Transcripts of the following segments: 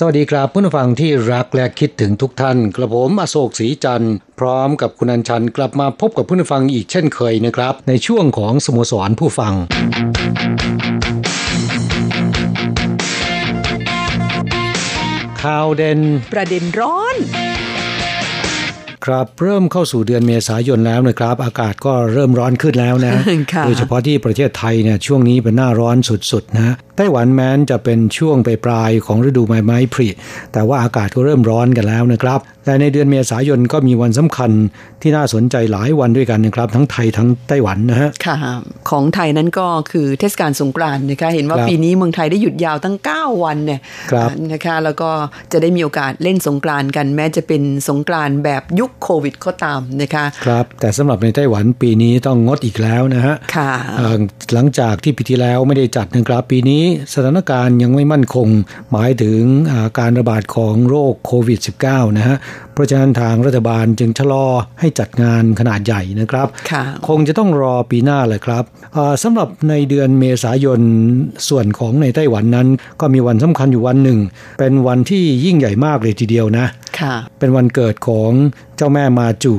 สวัสดีครับผู้ฟังที่รักและคิดถึงทุกท่าน กระผมอโศกศรีจันทร์พร้อมกับคุณอัญชันกลับมาพบกับผู้ฟังอีกเช่นเคยนะครับ ในช่วงของสโมสรผู้ฟัง ข่าวเด่นประเด็นร้อนครับเริ่มเข้าสู่เดือนเมษายนแล้วนะครับ อากาศก็เริ่มร้อนขึ้นแล้วนะค่ะโดยเฉพาะที่ประเทศไทยเนี่ยช่วงนี้เป็นหน้าร้อนสุดๆนะ ไต้หวันแม้นจะเป็นช่วงปลายๆของฤดูใบไม้ผลิแต่ว่าอากาศก็เริ่มร้อนกันแล้วนะครับ แต่ในเดือนเมษายนก็มีวันสำคัญที่น่าสนใจหลายวันด้วยกันนะครับ ทั้งไทยทั้งไต้หวันนะฮะค่ะของไทยนั้นก็คือเทศกาลสงกรานต์นะคะเห็นว่าครับปีนี้เมืองไทยได้หยุดยาวตั้ง 9 วันเนี่ยครับนะคะแล้วก็จะได้มีโอกาสเล่นสงกรานต์กันแม้จะเป็นสงกรานต์แบบยุคโควิดก็ตามนะคะครับแต่สำหรับในไต้หวันปีนี้ต้องงดอีกแล้วนะฮะค่ะเอ่อหลังจากที่ปีที่แล้วไม่ได้จัดนะครับปีนี้สถานการณ์ยังไม่มั่นคง หมายถึงอ่าการระบาดของโรคโควิด -19 นะฮะเพราะฉะนั้นทางรัฐบาลจึงชะลอให้จัดงานขนาดใหญ่นะครับค่ะคงจะต้องรอปีหน้าแหละครับอ่าสำหรับในเดือนเมษายนส่วนของในไต้หวันนั้น ก็มีวันสำคัญอยู่วันหนึ่ง เป็นวันที่ยิ่งใหญ่มากเลยทีเดียวนะค่ะเป็นวันเกิดของเจ้าแม่มาจู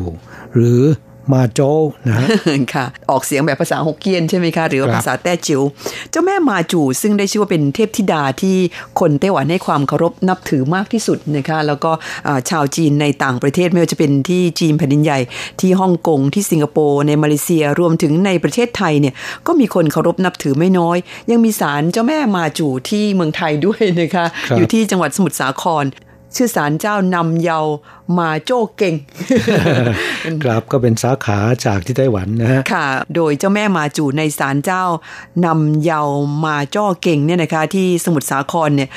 หรือ มาโจนะฮะค่ะ ออกเสียงแบบภาษาฮกเกี้ยนใช่ไหมคะ หรือว่าครับภาษาแต้จิ๋วเจ้าแม่มาจูซึ่งได้ชื่อว่าเป็นเทพธิดาที่คนไต้หวันให้ความเคารพนับถือมากที่สุดนะคะแล้วก็อ่าชาวจีนในต่างประเทศไม่ว่าจะเป็นที่จีนแผ่นดินใหญ่ที่ฮ่องกงที่สิงคโปร์ในมาเลเซียรวมถึงในประเทศไทยเนี่ยก็มีคนเคารพนับถือไม่น้อย ยังมีศาลเจ้าแม่มาจูที่เมืองไทยด้วยนะคะครับอยู่ที่จังหวัดสมุทรสาคร ชื่อศาลเจ้านำเยามาโจ้เก่ง ครับก็เป็นสาขาจากที่ไต้หวันนะฮะค่ะ โดยเจ้าแม่มาจูในศาลเจ้านำเยามาจ้อเก่งเนี่ยนะคะที่สมุทรสาครเนี่ย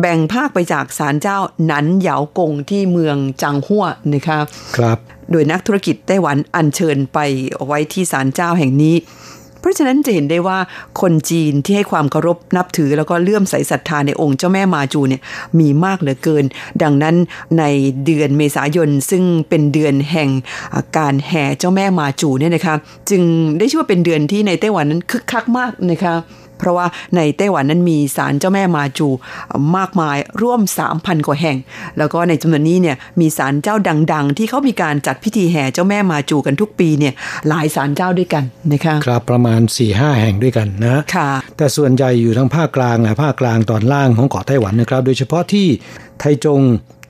แบ่งภาคไปจากศาลเจ้าหนันเหยากงที่เมืองจังหัวนะคะครับ โดยนักธุรกิจไต้หวันอัญเชิญไปไว้ที่ศาลเจ้าแห่งนี้เพ ราะฉะนั้นจะเห็นได้ว่าคนจีนที่ให้ความเคารพนับถือแล้วก็เลื่อมใสศรัทธาในองค์เจ้าแม่มาจูเนี่ยมีมากเหลือเกิน ดังนั้นในเดือนเมษายนซึ่งเป็นเดือนแห่งการแห่เจ้าแม่มาจูเนี่ยนะคะจึงได้ชื่อว่าเป็นเดือนที่ในไต้หวันนั้นคึกคักมากนะคะ เพราะว่าในไต้หวันนั้นมีศาลเจ้าแม่มาจูมากมายร่วม 3,000 กว่าแห่ง แล้วก็ในจำนวนนี้เนี่ยมีศาลเจ้าดัง ๆ ที่เขามีการจัดพิธีแห่เจ้าแม่มาจูกันทุกปีเนี่ยหลายศาลเจ้าด้วยกันนะคะครับประมาณ4ี่ห้าแห่งด้วยกันนะค่ะแต่ส่วนใหญ่อยู่ทางภาคกลางและภาคกลางตอนล่างของเกาะไต้หวันนะครับ โดยเฉพาะที่ไทจง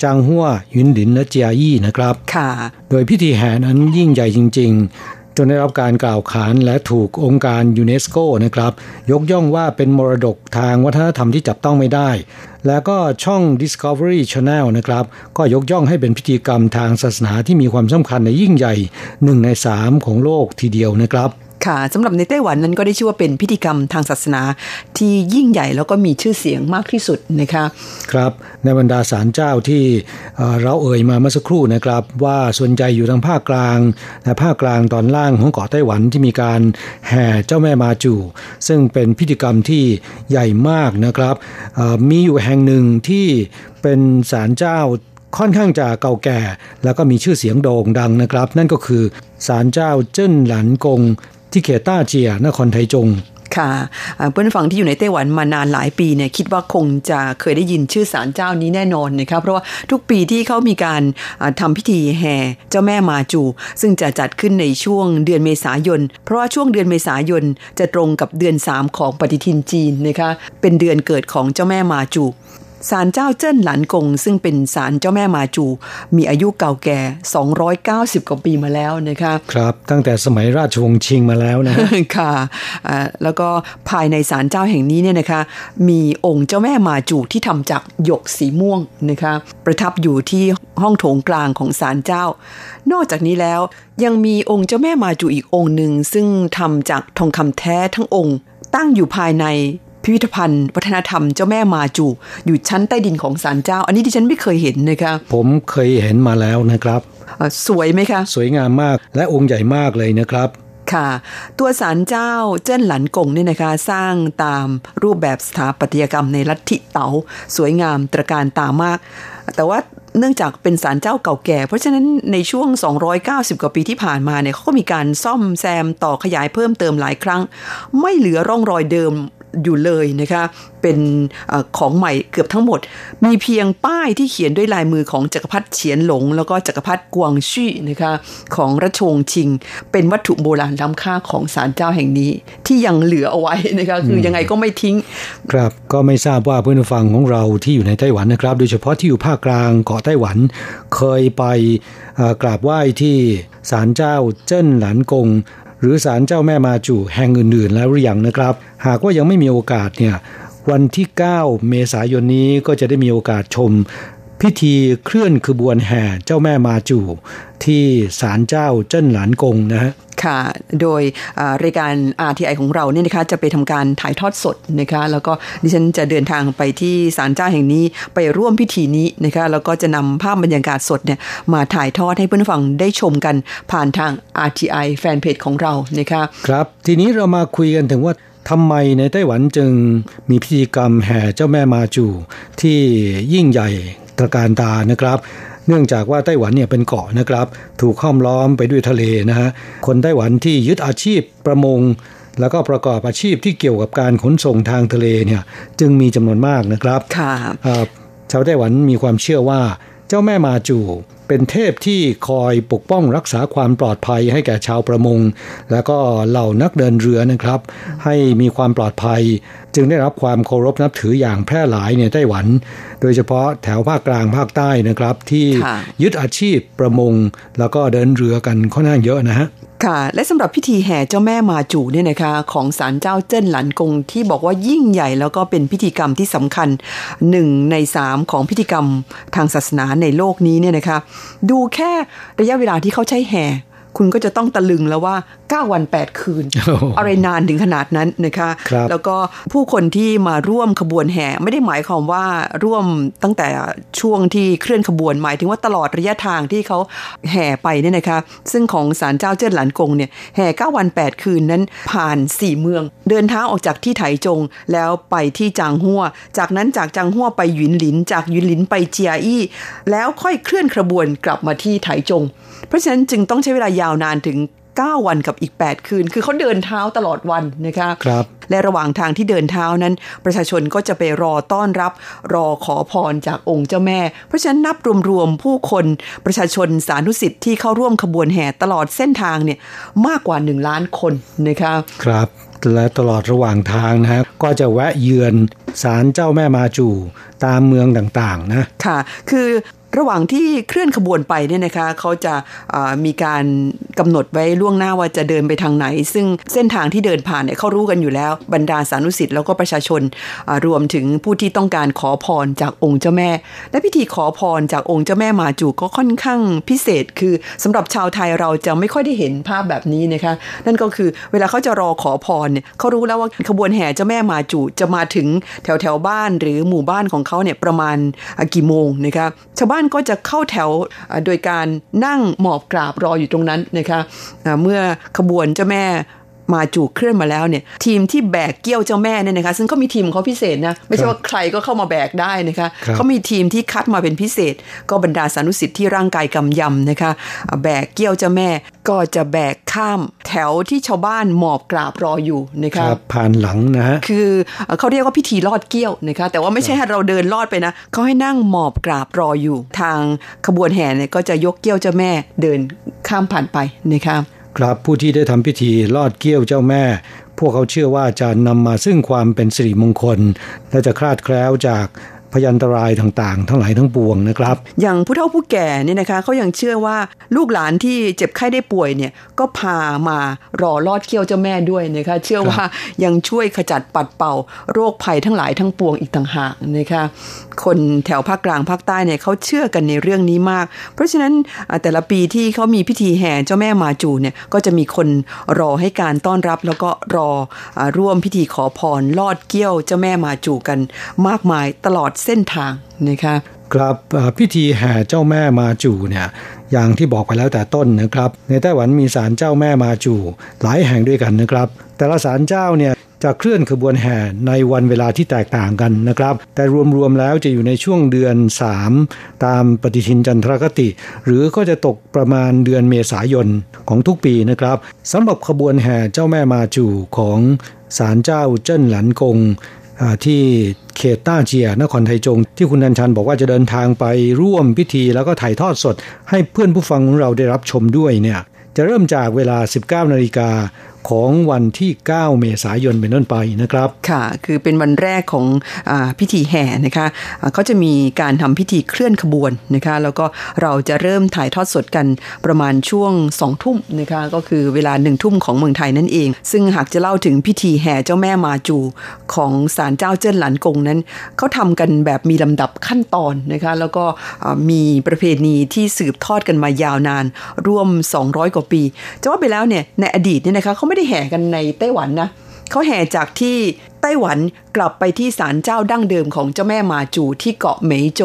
จางฮั่วหยุนหลินและเจียอี้นะครับ ค่ะ โดยพิธีแห่นั้นยิ่งใหญ่จริง ๆ จนได้รับการกล่าวขานและถูกองค์การยูเนสโกนะครับ ยกย่องว่าเป็นมรดกทางวัฒนธรรมที่จับต้องไม่ได้ แล้วก็ช่อง Discovery Channel นะครับ ก็ยกย่องให้เป็นพิธีกรรมทางศาสนาที่มีความสำคัญในยิ่งใหญ่หนึ่งในสามของโลกทีเดียวนะครับ ค่ะสำหรับในไต้หวันนั้นก็ได้ชื่อว่าเป็นพิธีกรรมทางศาสนาที่ยิ่งใหญ่แล้วก็มีชื่อเสียงมากที่สุดนะคะครับในบรรดาศาลเจ้าที่เราเอ่ยมาเมื่อสักครู่นะครับ ว่าส่วนใหญ่อยู่ทางภาคกลางและภาคกลางตอนล่างของเกาะไต้หวันที่มีการแห่เจ้าแม่มาจู ซึ่งเป็นพิธีกรรมที่ใหญ่มากนะครับมีอยู่แห่งหนึ่งที่เป็นศาลเจ้าค่อนข้างจะเก่าแก่ แล้วก็มีชื่อเสียงโด่งดังนะครับ นั่นก็คือศาลเจ้าเจิ้นหลันกง ที่เขตต้าเจียนครไทจงค่ะเพื่อนฟังที่อยู่ในไต้หวันมานานหลายปีเนี่ยคิดว่าคงจะเคยได้ยินชื่อศาลเจ้านี้แน่นอนนะครับเพราะว่าทุกปีที่เขามีการอ่าทำพิธีแห่เจ้าแม่มาจู ซึ่งจะจัดขึ้นในช่วงเดือนเมษายน เพราะว่าช่วงเดือนเมษายนจะตรงกับเดือน 3 ของปฏิทินจีนนะคะเป็นเดือนเกิดของเจ้าแม่มาจู ศาลเจ้าเจิ้นหลันกง ซึ่งเป็นศาลเจ้าแม่มาจู มีอายุเก่าแก่ 290 กว่าปีมาแล้วนะคะครับ ตั้งแต่สมัยราชวงศ์ชิงมาแล้วนะค่ะแล้วก็ภายในศาลเจ้าแห่งนี้เนี่ยนะคะ มีองค์เจ้าแม่มาจูที่ทำจากหยกสีม่วงนะคะประทับอยู่ที่ห้องโถงกลางของศาลเจ้า นอกจากนี้แล้วยังมีองค์เจ้าแม่มาจูอีกองค์หนึ่งซึ่งทำจากทองคำแท้ทั้งองค์ ตั้งอยู่ภายใน พิพิธภัณฑ์ วัฒนธรรมเจ้าแม่มาจู อยู่ชั้นใต้ดินของศาลเจ้า อันนี้ดิฉันไม่เคยเห็นนะคะผมเคยเห็นมาแล้วนะครับสวยไหมคะ สวยงามมากและองค์ใหญ่มากเลยนะครับค่ะ ตัวศาลเจ้าเจิ้นหลันกงเนี่ยนะคะ สร้างตามรูปแบบสถาปัตยกรรมในลัทธิเต๋าสวยงามตระการตามาก แต่ว่าเนื่องจากเป็นศาลเจ้าเก่าแก่ เพราะฉะนั้นในช่วง 290 กว่าปีที่ผ่านมาเนี่ยเขาก็มีการซ่อมแซมต่อขยายเพิ่มเติมหลายครั้ง ไม่เหลือร่องรอยเดิม อยู่เลยนะคะเป็นอของใหม่เกือบทั้งหมด มีเพียงป้ายที่เขียนด้วยลายมือของจักรพรรดิเฉียนหลง แล้วก็จักรพรรดิกวางชี่นะคะของรัชวงศ์ชิง เป็นวัตถุโบราณล้ำค่าของศาลเจ้าแห่งนี้ ที่ยังเหลือเอาไว้นะคะคือยังไงก็ไม่ทิ้ง ครับก็ไม่ทราบว่าเพื่อนฟังของเราที่อยู่ในไต้หวันนะครับ โดยเฉพาะที่อยู่ภาคกลางเกาะไต้หวัน เคยไปกราบไหว้ที่ศาลเจ้าเจิ้นหลันกง หรือศาลเจ้าแม่มาจูแห่งอื่น ๆ แล้วหรือยังนะครับ หากว่ายังไม่มีโอกาสเนี่ยวันที่ 9 เมษายนนี้ก็จะได้มีโอกาสชม พิธีเคลื่อนขบวนแห่เจ้าแม่มาจูที่ศาลเจ้าเจิ้นหลานกงนะฮะค่ะ โดยรายการ RTI ของเราเนี่ยนะคะจะไปทำการถ่ายทอดสดนะคะแล้วก็ดิฉันจะเดินทางไปที่ศาลเจ้าแห่งนี้ไปร่วมพิธีนี้นะคะแล้วก็จะนำภาพบรรยากาศสดเนี่ยมาถ่ายทอดให้เพื่อนฟังได้ชมกันผ่านทาง RTI แฟนเพจของเรานะคะครับทีนี้เรามาคุยกันถึงว่าทำไมในไต้หวันจึงมีพิธีกรรมแห่เจ้าแม่มาจูที่ยิ่งใหญ่ ตระการตานะครับ เนื่องจากว่าไต้หวันเนี่ยเป็นเกาะนะครับ ถูกค้อมล้อมไปด้วยทะเลนะฮะคนไต้หวันที่ยึดอาชีพประมง แล้วก็ประกอบอาชีพที่เกี่ยวกับการขนส่งทางทะเลเนี่ยจึงมีจำนวนมากนะครับค่ะชาวไต้หวันมีความเชื่อว่าเจ้าแม่มาจู เป็นเทพที่คอยปกป้องรักษาความปลอดภัยให้แก่ชาวประมง แล้วก็เหล่านักเดินเรือนะครับ ให้มีความปลอดภัย จึงได้รับความเคารพนับถืออย่างแพร่หลายในไต้หวัน โดยเฉพาะแถวภาคกลางภาคใต้นะครับ ที่ยึดอาชีพประมง แล้วก็เดินเรือกันค่อนข้างเยอะนะฮะค่ะ และสำหรับพิธีแห่เจ้าแม่มาจูเนี่ยนะคะ ของศาลเจ้าเจิ้นหลันกงที่บอกว่ายิ่งใหญ่แล้วก็เป็นพิธีกรรมที่สำคัญหนึ่งในสามของพิธีกรรมทางศาสนาในโลกนี้เนี่ยนะคะ ดูแค่ระยะเวลาที่เขาใช้แห่ คุณก็จะต้องตะลึงแล้วว่า 9 วัน 8 คืน อะไรนานถึงขนาดนั้นนะคะคแล้วก็ผู้คนที่มาร่วมขบวนแห่ไม่ได้หมายความว่าร่วมตั้งแต่ช่วงที่เคลื่อนขบวนหมายถึงว่าตลอดระยะทางที่เขาแห่ไปเนี่ยนะคะ ซึ่งของศาลเจ้าเจิ้นหลานกงเนี่ยแห่ 9 วัน 8 คืนนั้นผ่าน 4 เมือง เดินเท้าออกจากที่ไถจงแล้วไปที่จางหัวจากนั้นจากจางหัวไปหยุนหลิน จากหยุนหลินไปเจียอี้แล้วค่อยเคลื่อนขบวนกลับมาที่ไถจง เพราะฉะนั้นจึงต้องใช้เวลายาวนานถึง 9 วันกับอีก 8 คืน คือเขาเดินเท้าตลอดวันนะคะครับ และระหว่างทางที่เดินเท้านั้น ประชาชนก็จะไปรอต้อนรับ รอขอพรจากองค์เจ้าแม่ เพราะฉะนั้นนับรวมๆ ผู้คนประชาชนสาธุสิทธิ์ที่เข้าร่วมขบวนแห่ตลอดเส้นทางเนี่ยมากกว่า 1 ล้านคนนะคะครับและตลอดระหว่างทางนะครับก็จะแวะเยือนศาลเจ้าแม่มาจูตามเมืองต่างๆนะ ค่ะ คือ ระหว่างที่เคลื่อนขบวนไปเนี่ยนะคะเขาจะมีการกำหนดไว้ล่วงหน้าว่าจะเดินไปทางไหน ซึ่งเส้นทางที่เดินผ่านเนี่ยเขารู้กันอยู่แล้วบรรดาสานุสิทธิ์แล้วก็ประชาชนรวมถึงผู้ที่ต้องการขอพรจากองค์เจ้าแม่ และพิธีขอพรจากองค์เจ้าแม่มาจูก็ค่อนข้างพิเศษ คือสำหรับชาวไทยเราจะไม่ค่อยได้เห็นภาพแบบนี้นะคะ นั่นก็คือเวลาเขาจะรอขอพรเนี่ยเขารู้แล้วว่าขบวนแห่เจ้าแม่มาจูจะมาถึงแถวแถวบ้านหรือหมู่บ้านของเขาเนี่ยประมาณกี่โมงนะคะชาวบ้านก็จะเข้าแถวโดยการนั่งหมอบกราบรออยู่ตรงนั้นนะคะเมื่อขบวนเจ้าแม่ มาจูเคลื่อนมาแล้วเนี่ย ทีมที่แบกเกี้ยวเจ้าแม่เนี่ยนะคะซึ่งก็มีทีมเขาพิเศษนะ ไม่ใช่ว่าใครก็เข้ามาแบกได้นะคะเขามีทีมที่คัดมาเป็นพิเศษ ก็บรรดาสานุสิทธิ์ที่ร่างกายกำยำนะคะ แบกเกี้ยวเจ้าแม่ก็จะแบกข้ามแถวที่ชาวบ้านหมอบกราบรออยู่นะคะผ่านหลังนะฮะคือเขาเรียกว่าพิธีลอดเกี้ยวนะคะแต่ว่าไม่ใช่ให้เราเดินลอดไปนะเขาให้นั่งหมอบกราบรออยู่ ทางขบวนแห่เนี่ยก็จะยกเกี้ยวเจ้าแม่เดินข้ามผ่านไปนะคะ ครับผู้ที่ได้ทำพิธีลอดเกี้ยวเจ้าแม่ พวกเขาเชื่อว่าจะนำมาซึ่งความเป็นสิริมงคล และจะคลาดแคล้วจาก พพยันตรายต่างๆ ทั้งหลายทั้งปวงนะครับ อย่างผู้เฒ่าผู้แก่เนี่ยนะคะเขายังเชื่อว่าลูกหลานที่เจ็บไข้ได้ป่วยเนี่ยก็พามารอลอดเคี้ยวเจ้าแม่ด้วยนะคะเชื่อว่ายังช่วยขจัดปัดเป่า โรคภัยทั้งหลายทั้งปวงอีกต่างหากนะคะคนแถวภาคกลางภาคใต้เนี่ยเขาเชื่อกันในเรื่องนี้มาก เพราะฉะนั้นแต่ละปีที่เขามีพิธีแห่เจ้าแม่มาจูเนี่ยก็จะมีคนรอให้การต้อนรับแล้วก็รออร่วมพิธีขอพรลอดเกี้ยวเจ้าแม่มาจูกันมากมายตลอดเส้นทางนะคะครับพิธีแห่เจ้าแม่มาจูเนี่ยอย่างที่บอกไปแล้วแต่ต้นนะครับ ในไต้หวันมีศาลเจ้าแม่มาจูหลายแห่งด้วยกันนะครับ แต่ละศาลเจ้าเนี่ยจะเคลื่อนขบวนแห่ในวันเวลาที่แตกต่างกันนะครับ แต่รวมๆแล้วจะอยู่ในช่วงเดือน 3 ตามปฏิทินจันทรคติ หรือก็จะตกประมาณเดือนเมษายนของทุกปีนะครับสำหรับขบวนแห่เจ้าแม่มาจูของศาลเจ้าเจิ้นหลันกงที่ เขตต้าเจียนครไทจง ที่คุณนันชันบอกว่าจะเดินทางไปร่วมพิธีแล้วก็ถ่ายทอดสด ให้เพื่อนผู้ฟังของเราได้รับชมด้วยเนี่ยจะเริ่มจากเวลา 19นาฬิกา ของวันที่ 9 เมษายนเป็นต้นไปนะครับค่ะ คือเป็นวันแรกของอพิธีแห่นะคะะเขาจะมีการทำพิธีเคลื่อนขบวนนะคะ แล้วก็เราจะเริ่มถ่ายทอดสดกันประมาณช่วงสองทุ่มนะคะก็คือเวลาหนึ่งทุ่มของเมืองไทยนั่นเอง ซึ่งหากจะเล่าถึงพิธีแห่เจ้าแม่มาจูของศาลเจ้าเจิ้นหลันกงนั้นเขาทำกันแบบมีลำดับขั้นตอนนะคะแล้วก็มีประเพณีที่สืบทอดกันมายาวนานร่วม 200 กว่าปีจะว่าไปแล้วเนี่ยในอดีตเนี่ยนะคะเขาไม่ได้แห่กันในไต้หวันนะเขาแห่จากที่ไต้หวันกลับไปที่ศาลเจ้าดั้งเดิมของเจ้าแม่มาจูที่เกาะเหมยโจ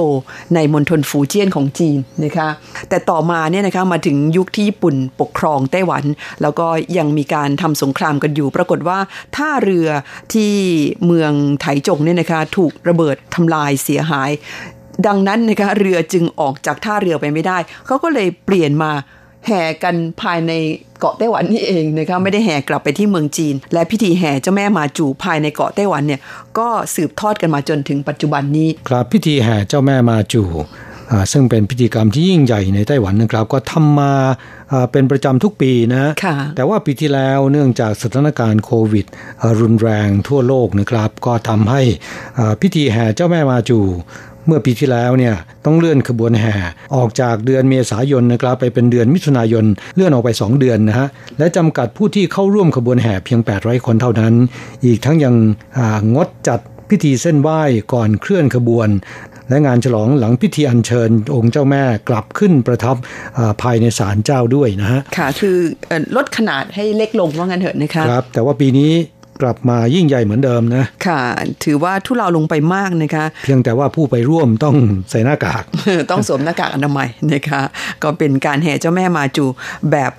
ในมณฑลฟูเจี้ยนของจีนนะคะ แต่ต่อมาเนี่ยนะคะมาถึงยุคที่ญี่ปุ่นปกครองไต้หวัน แล้วก็ยังมีการทำสงครามกันอยู่ ปรากฏว่าท่าเรือที่เมืองไถจงเนี่ยนะคะถูกระเบิดทำลายเสียหาย ดังนั้นนะคะเรือจึงออกจากท่าเรือไปไม่ได้เขาก็เลยเปลี่ยนมา แห่กันภายในเกาะไต้หวันนี่เองนะคะไม่ได้แห่กลับไปที่เมืองจีน และพิธีแห่เจ้าแม่มาจูภายในเกาะไต้หวันเนี่ยก็สืบทอดกันมาจนถึงปัจจุบันนี้ ครับพิธีแห่เจ้าแม่มาจูซึ่งเป็นพิธีกรรมที่ยิ่งใหญ่ในไต้หวันนะครับ ก็ทำมาเป็นประจำทุกปีนะแต่ว่าปีที่แล้วเนื่องจากสถานการณ์โควิด รุนแรงทั่วโลกนะครับ ก็ทำให้พิธีแห่เจ้าแม่มาจู เมื่อปีที่แล้วเนี่ยต้องเลื่อนขบวนแห่ออกจากเดือนเมษายนนะครับไปเป็นเดือนมิถุนายนเลื่อนออกไป 2 เดือนนะฮะและจำกัดผู้ที่เข้าร่วมขบวนแห่เพียง 800 คนเท่านั้น อีกทั้งยังงดจัดพิธีเส้นไหว้ก่อนเคลื่อนขบวน และงานฉลองหลังพิธีอัญเชิญองค์เจ้าแม่กลับขึ้นประทับภายในศาลเจ้าด้วยนะฮะค่ะคือลดขนาดให้เล็กลงว่างั้นเถอะนะคะครับแต่ว่าปีนี้ กลับมายิ่งใหญ่เหมือนเดิมนะ ค่ะ ถือว่าทุเลาลงไปมากนะคะ เพียงแต่ว่าผู้ไปร่วมต้องใส่หน้ากาก ต้องสวมหน้ากากอนามัยนะคะ ก็เป็นการแห่เจ้าแม่มาจูแบบ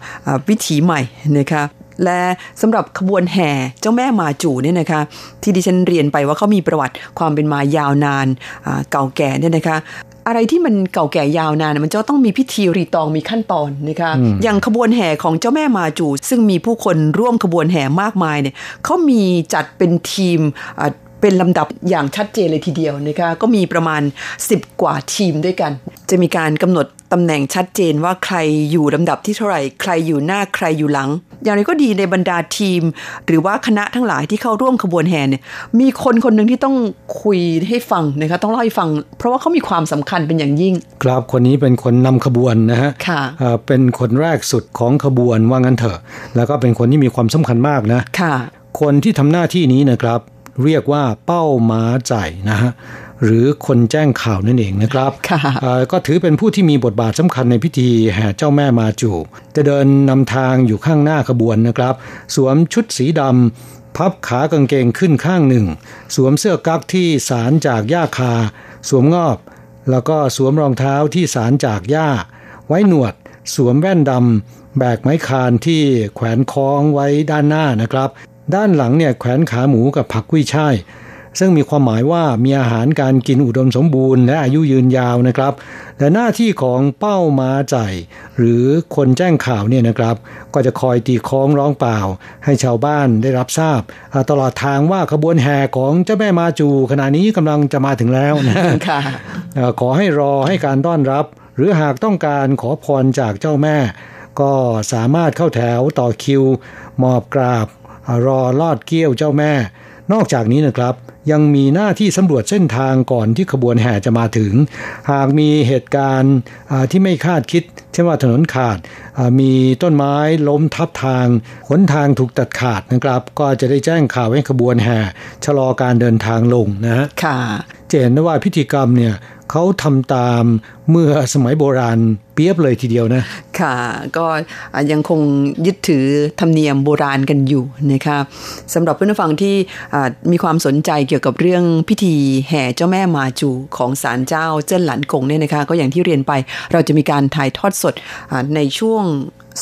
วิถีใหม่นะคะและสำหรับขบวนแห่เจ้าแม่มาจูเนี่ยนะคะ ที่ดิฉันเรียนไปว่าเขามีประวัติความเป็นมายาวนานเก่าแก่เนี่ยนะคะ อะไรที่มันเก่าแก่ยาวนานมันจะต้องมีพิธีรีตองมีขั้นตอนนะคะอย่างขบวนแห่ของเจ้าแม่มาจู ซึ่งมีผู้คนร่วมขบวนแห่มากมายเนี่ยเขามีจัดเป็นทีมเป็นลำดับอย่างชัดเจนเลยทีเดียวนะคะก็มีประมาณ 10 กว่าทีมด้วยกัน จะมีการกำหนด ตำแหน่งชัดเจนว่าใครอยู่ลำดับที่เท่าไหร่ ใครอยู่หน้าใครอยู่หลัง อย่างไรก็ดีในบรรดาทีม หรือว่าคณะทั้งหลายที่เข้าร่วมขบวนแห่เนี่ยมีคนคนหนึ่งที่ต้องคุยให้ฟังนะคะต้องเล่าให้ฟัง เพราะว่าเขามีความสำคัญเป็นอย่างยิ่ง ครับคนนี้เป็นคนนำขบวนนะฮะค่ะเป็นคนแรกสุดของขบวนว่างั้นเถอะ แล้วก็เป็นคนที่มีความสำคัญมากนะค่ะ คนที่ทำหน้าที่นี้นะครับ เรียกว่าเป้าม้าใจนะฮะ หรือคนแจ้งข่าวนั่นเองนะครับก็ถือเป็นผู้ที่มีบทบาทสำคัญในพิธีแห่เจ้าแม่มาจู จะเดินนำทางอยู่ข้างหน้าขบวนนะครับ สวมชุดสีดำพับขากางเกงขึ้นข้างหนึ่ง สวมเสื้อกั๊กที่สารจากหญ้าคา สวมงอบ แล้วก็สวมรองเท้าที่สารจากหญ้า ไว้หนวด สวมแว่นดำแบกไม้คานที่แขวนคล้องไว้ด้านหน้านะครับ ด้านหลังเนี่ยแขวนขาหมูกับผักกุ้ยช่าย ซึ่งมีความหมายว่ามีอาหารการกินอุดมสมบูรณ์และอายุยืนยาวนะครับ แต่หน้าที่ของเป้ามาใจ หรือคนแจ้งข่าวเนี่ยนะครับ ก็จะคอยตีคล้องร้องเปล่า ให้ชาวบ้านได้รับทราบ ตลอดทางว่าขบวนแห่ของเจ้าแม่มาจูขณะนี้กำลังจะมาถึงแล้วนะขอให้รอให้การต้อนรับ หรือหากต้องการขอพรจากเจ้าแม่ ก็สามารถเข้าแถวต่อคิวมอบกราบรอลอดเกี้ยวเจ้าแม่ นอกจากนี้นะครับ ยังมีหน้าที่สำรวจเส้นทางก่อนที่ขบวนแห่จะมาถึง หากมีเหตุการณ์ที่ไม่คาดคิด เช่นว่าถนนขาด มีต้นไม้ล้มทับทางหนทางถูกตัดขาดนะครับ ก็จะได้แจ้งข่าวให้ขบวนแห่ชะลอการเดินทางลงนะฮะค่ะจะเห็นได้ว่าพิธีกรรมเนี่ย เขาทำตามเมื่อสมัยโบราณเปียบเลยทีเดียวนะ ค่ะ ก็ยังคงยึดถือธรรมเนียมโบราณกันอยู่นะคะสำหรับเพื่อนฟังที่มีความสนใจเกี่ยวกับเรื่องพิธีแห่เจ้าแม่มาจูของศาลเจ้าเจิ้นหลันกงเนี่ยนะคะ ก็อย่างที่เรียนไปเราจะมีการถ่ายทอดสดในช่วง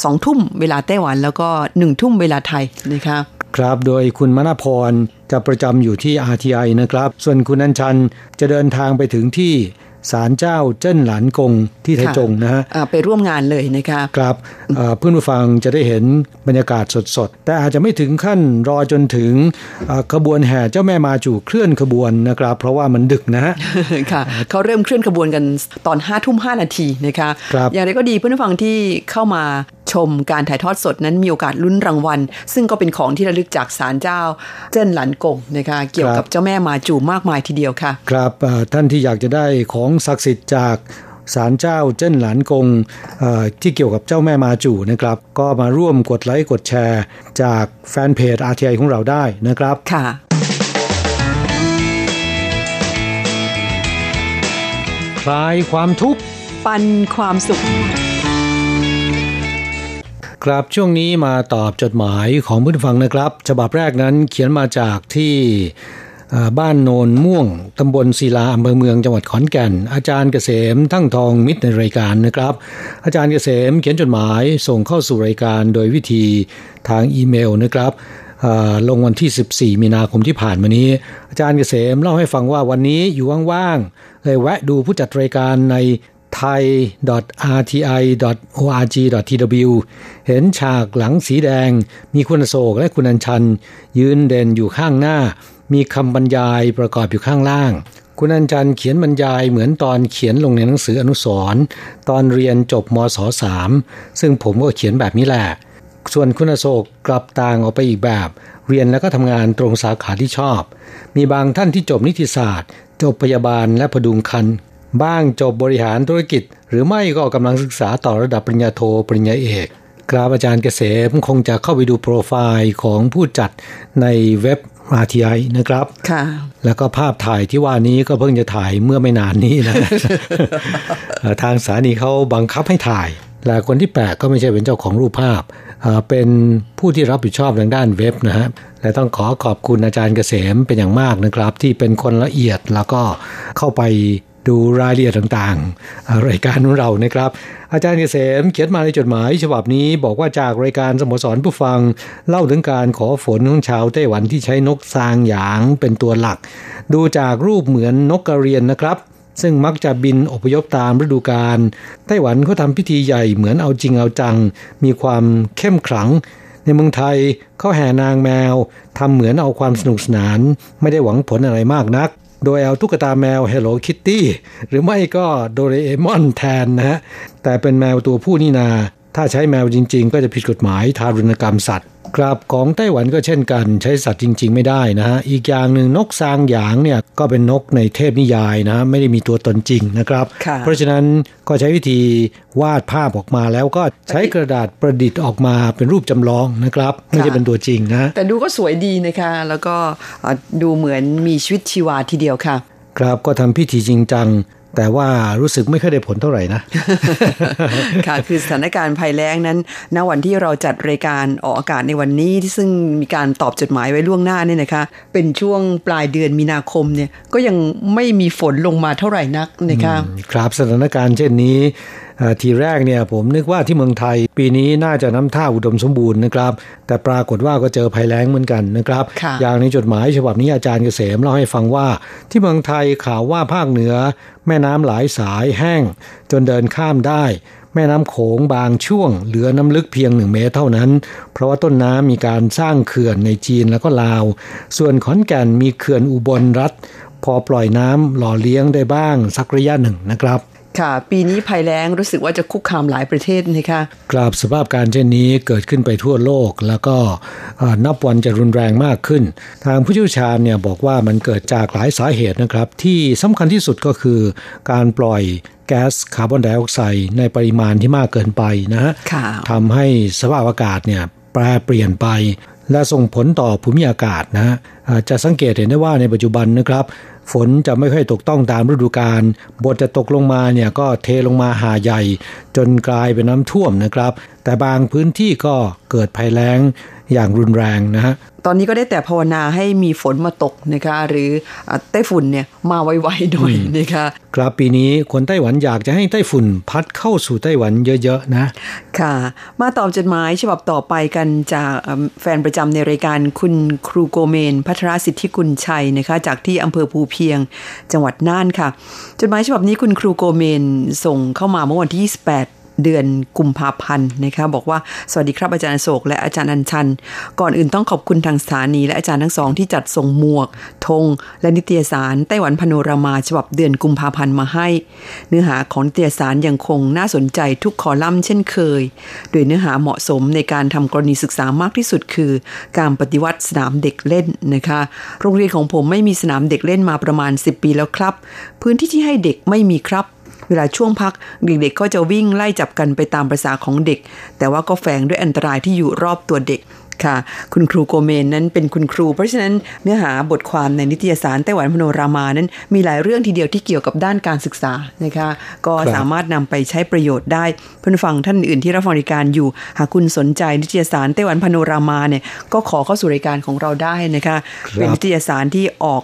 สองทุ่มเวลาไต้หวันแล้วก็หนึ่งทุ่มเวลาไทยนะคะ ครับ โดยคุณมณพรจะประจำอยู่ที่ RTI นะครับ ส่วนคุณนันชันจะเดินทางไปถึงที่ ศาลเจ้าเจิ้นหลานกงที่ไทจงนะฮะไปร่วมงานเลยนะคะครับเพื่อนผู้ฟังจะได้เห็นบรรยากาศสดๆ แต่อาจจะไม่ถึงขั้นรอจนถึงขบวนแห่เจ้าแม่มาจูเคลื่อนขบวนนะครับ เพราะว่ามันดึกนะฮะค่ะเขาเริ่มเคลื่อนขบวนกันตอนห้าทุ่มห้านาทีนะคะครับอย่างไรก็ดีเพื่อนผู้ฟังที่เข้ามาชมการถ่ายทอดสดนั้นมีโอกาสลุ้นรางวัล ซึ่งก็เป็นของที่ระลึกจากศาลเจ้าเจิ้นหลันกงนะคะเกี่ยวกับเจ้าแม่มาจูมากมายทีเดียวค่ะ ครับท่านที่อยากจะได้ของศักดิ์สิทธิ์จากศาลเจ้าเจิ้นหลานกงที่เกี่ยวกับเจ้าแม่มาจูนะครับ ก็มาร่วมกดไลค์กดแชร์ จากแฟนเพจ RTI ของเราได้นะครับค่ะคลายความทุกข์ปันความสุข ครับช่วงนี้มาตอบจดหมายของผู้ฟังนะครับ ฉบับแรกนั้นเขียนมาจากที่ บ้านโนนม่วงตำบลศิลาอำเภอเมืองจังหวัดขอนแก่น อาจารย์เกษมทั้งทองมิตรในรายการนะครับ อาจารย์เกษมเขียนจดหมายส่งเข้าสู่รายการโดยวิธีทางอีเมลนะครับลงวันที่ 14 มีนาคมที่ผ่านมานี้ อาจารย์เกษมเล่าให้ฟังว่าวันนี้อยู่ว่างๆเลยแวะดูผู้จัดรายการใน thai.rti.org.tw เห็นฉากหลังสีแดง มีคุณโศกและคุณอัญชัน ยืนเด่นอยู่ข้างหน้า มีคำบรรยายประกอบอยู่ข้างล่าง คุณอัญชันเขียนบรรยายเหมือนตอนเขียนลงในหนังสืออนุสรณ์ตอนเรียนจบมศสามซึ่งผมก็เขียนแบบนี้แหละ ส่วนคุณโศกกลับต่างออกไปอีกแบบ เรียนแล้วก็ทำงานตรงสาขาที่ชอบ มีบางท่านที่จบนิติศาสตร์ จบพยาบาลและพดุงคันบ้างจบบริหารธุรกิจ หรือไม่ก็กำลังศึกษาต่อระดับปริญญาโทปริญญาเอกกราบอาจารย์เกษมคงจะเข้าไปดูโปรไฟล์ของผู้จัดในเว็บ RTI นะครับ ค่ะ แล้วก็ภาพถ่ายที่ว่านี้ก็เพิ่งจะถ่ายเมื่อไม่นานนี้นะ ทางสถานีเขาบังคับให้ถ่ายและคนที่แปลกก็ไม่ใช่เป็นเจ้าของรูปภาพ เป็นผู้ที่รับผิดชอบทางด้านเว็บนะฮะ และต้องขอขอบคุณอาจารย์เกษมเป็นอย่างมากนะครับ ที่เป็นคนละเอียดแล้วก็เข้าไป ดูรายละเอียดต่างๆ รายการของเรานะครับ อาจารย์เกษมเขียนมาในจดหมาย ฉบับนี้บอกว่าจากรายการสโมสรผู้ฟัง เล่าถึงการขอฝนของชาวไต้หวันที่ใช้นกซางหยางเป็นตัวหลัก ดูจากรูปเหมือนนกกระเรียนนะครับ ซึ่งมักจะบินอพยพตามฤดูกาลไต้หวันเขาทำพิธีใหญ่เหมือนเอาจริงเอาจัง มีความเข้มขลังในเมืองไทยเขาแห่นางแมวทำเหมือนเอาความสนุกสนาน ไม่ได้หวังผลอะไรมากนัก โดยเอาตุ๊กตาแมว Hello Kitty หรือไม่ก็โดเรเอมอนแทนนะฮะแต่เป็นแมวตัวผู้นี่นา ถ้าใช้แมวจริง ๆ ก็จะผิดกฎหมายทารุณกรรมสัตว์กราบของไต้หวันก็เช่นกัน ใช้สัตว์จริง ๆ ไม่ได้นะฮะอีกอย่างหนึ่งนกซางหยางเนี่ยก็เป็นนกในเทพนิยายนะไม่ได้มีตัวตนจริงนะครับ เพราะฉะนั้นก็ใช้วิธีวาดภาพออกมาแล้วก็ใช้กระดาษประดิษฐ์ออกมาเป็นรูปจำลองนะครับไม่ใช่เป็นตัวจริงนะแต่ดูก็สวยดีนะคะแล้วก็ดูเหมือนมีชีวิตชีวาทีเดียวค่ะ ครับก็ทำพิธีจริงจัง แต่ว่ารู้สึกไม่ค่อยได้ผลเท่าไหร่นะ ค่ะ คือสถานการณ์ภัยแล้งนั้น ณ วันที่เราจัดรายการออกอากาศในวันนี้ที่ซึ่งมีการตอบจดหมายไว้ล่วงหน้าเนี่ยนะคะ เป็นช่วงปลายเดือนมีนาคมเนี่ย ก็ยังไม่มีฝนลงมาเท่าไหร่นักนะคะ ครับ สถานการณ์เช่นนี้ ทีแรกเนี่ยผมนึกว่าที่เมืองไทย ปีนี้น่าจะน้ำท่าอุดมสมบูรณ์นะครับ แต่ปรากฏว่าก็เจอภัยแล้งเหมือนกันนะครับ อย่างในจดหมายฉบับนี้อาจารย์เกษมเล่าให้ฟังว่า ที่เมืองไทยข่าวว่าภาคเหนือ แม่น้ำหลายสายแห้ง จนเดินข้ามได้ แม่น้ำโขงบางช่วง เหลือน้ำลึกเพียงหนึ่งเมตรเท่านั้น เพราะว่าต้นน้ำมีการสร้างเขื่อนในจีนแล้วก็ลาว ส่วนขอนแก่นมีเขื่อนอุบลรัฐพอปล่อยน้ำหล่อเลี้ยงได้บ้างสักระยะหนึ่งนะครับ ค่ะ ปีนี้ภัยแล้งรู้สึกว่าจะคุกคามหลายประเทศนะคะกราบสภาพการเช่นนี้เกิดขึ้นไปทั่วโลก แล้วก็นับวันจะรุนแรงมากขึ้น ทางผู้เชี่ยวชาญเนี่ยบอกว่ามันเกิดจากหลายสาเหตุนะครับ ที่สำคัญที่สุดก็คือการปล่อยแก๊สคาร์บอนไดออกไซด์ในปริมาณที่มากเกินไปนะฮะทำให้สภาพอากาศเนี่ยแปรเปลี่ยนไปและส่งผลต่อภูมิอากาศนะจะสังเกตเห็นได้ว่าในปัจจุบันนะครับ ฝนจะไม่ค่อยตกต้องตามฤดูกาลบทจะตกลงมาเนี่ยก็เทลงมาหาใหญ่ จนกลายเป็นน้ำท่วมนะครับ แต่บางพื้นที่ก็เกิดภัยแล้งอย่างรุนแรงนะฮะตอนนี้ก็ได้แต่ภาวนาให้มีฝนมาตกนะคะหรือไต้ฝุ่นเนี่ยมาไวๆหน่อยนะคะครับปีนี้คนไต้หวันอยากจะให้ไต้ฝุ่นพัดเข้าสู่ไต้หวันเยอะๆนะ ค่ะ มาตอบจดหมายฉบับต่อไปกันจากแฟนประจำในรายการคุณครูโกเมน พัทรสิทธิกุลชัยนะคะจากที่อำเภอภูเพียงจังหวัดน่านค่ะ จดหมายฉบับนี้คุณครูโกเมนส่งเข้ามาเมื่อวันที่ 28 เดือนกุมภาพันธ์นะคะบอกว่าสวัสดีครับอาจารย์โศกและอาจารย์อัญชัน ก่อนอื่นต้องขอบคุณทางสถานี และอาจารย์ทั้งสองที่จัดส่งหมวกธงและนิตยสารไต้หวันพโนรามาฉบับเดือนกุมภาพันธ์มาให้ เนื้อหาของนิตยสารยังคงน่าสนใจทุกคอลัมน์เช่นเคย โดยเนื้อหาเหมาะสมในการทำกรณีศึกษามากที่สุดคือ การปฏิวัติสนามเด็กเล่นนะคะ โรงเรียนของผมไม่มีสนามเด็กเล่นมาประมาณ 10 ปีแล้วครับ พื้นที่ที่ให้เด็กไม่มีครับ เวลาช่วงพักเด็กๆก็จะวิ่งไล่จับกันไปตามประษาของเด็ก แต่ว่าก็แฝงด้วยอันตรายที่อยู่รอบตัวเด็กค่ะ คุณครูโกเมนนั้นเป็นคุณครู เพราะฉะนั้นเนื้อหาบทความในนิตยสารไต้หวันพโนรามานั้น มีหลายเรื่องทีเดียวที่เกี่ยวกับด้านการศึกษานะคะก็สามารถนำไปใช้ประโยชน์ได้เพื่อนฟังท่านอื่นที่รับฟังรายการอยู่ หากคุณสนใจนิตยสารไต้หวันพโนรามาเนี่ยก็ขอเข้าสู่รายการของเราได้นะคะเป็นนิตยสารที่ออก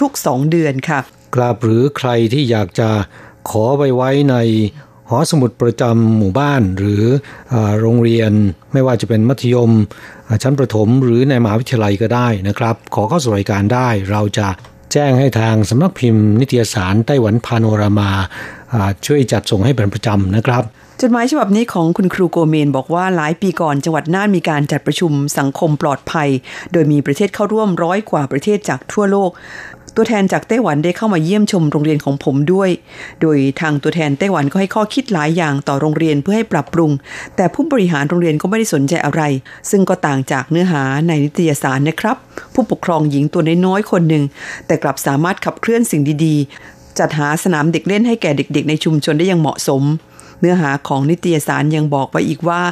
ทุกๆสองเดือนค่ะกราบหรือใครที่อยากจะ ขอไปไว้ในหอสมุดประจำหมู่บ้านหรืออโรงเรียนไม่ว่าจะเป็นมัธยม ชั้นประถมหรือในมหาวิทยาลัยก็ได้นะครับ ขอเข้าสู่รายการได้เราจะแจ้งให้ทางสำนักพิมพ์ นิตยสารไต้หวันพาโนรามาช่วยจัดส่งให้เป็นประจำนะครับจดหมายฉบับนี้ของคุณครูโกเมนบอกว่าหลายปีก่อนจังหวัดน่านมีการจัดประชุมสังคมปลอดภัย โดยมีประเทศเข้าร่วมร้อยกว่าประเทศจากทั่วโลก ตัวแทนจากไต้หวันได้เข้ามาเยี่ยมชมโรงเรียนของผมด้วย โดยทางตัวแทนไต้หวันก็ให้ข้อคิดหลายอย่างต่อโรงเรียนเพื่อให้ปรับปรุง แต่ผู้บริหารโรงเรียนก็ไม่ได้สนใจอะไร ซึ่งก็ต่างจากเนื้อหาในนิตยสารนะครับ ผู้ปกครองหญิงตัวน้อยๆคนหนึ่งแต่กลับสามารถขับเคลื่อนสิ่งดีๆ จัดหาสนามเด็กเล่นให้แก่เด็ก ๆ ในชุมชนได้อย่างเหมาะสม เนื้อหาของนิตยสารยังบอกไว้อีกว่า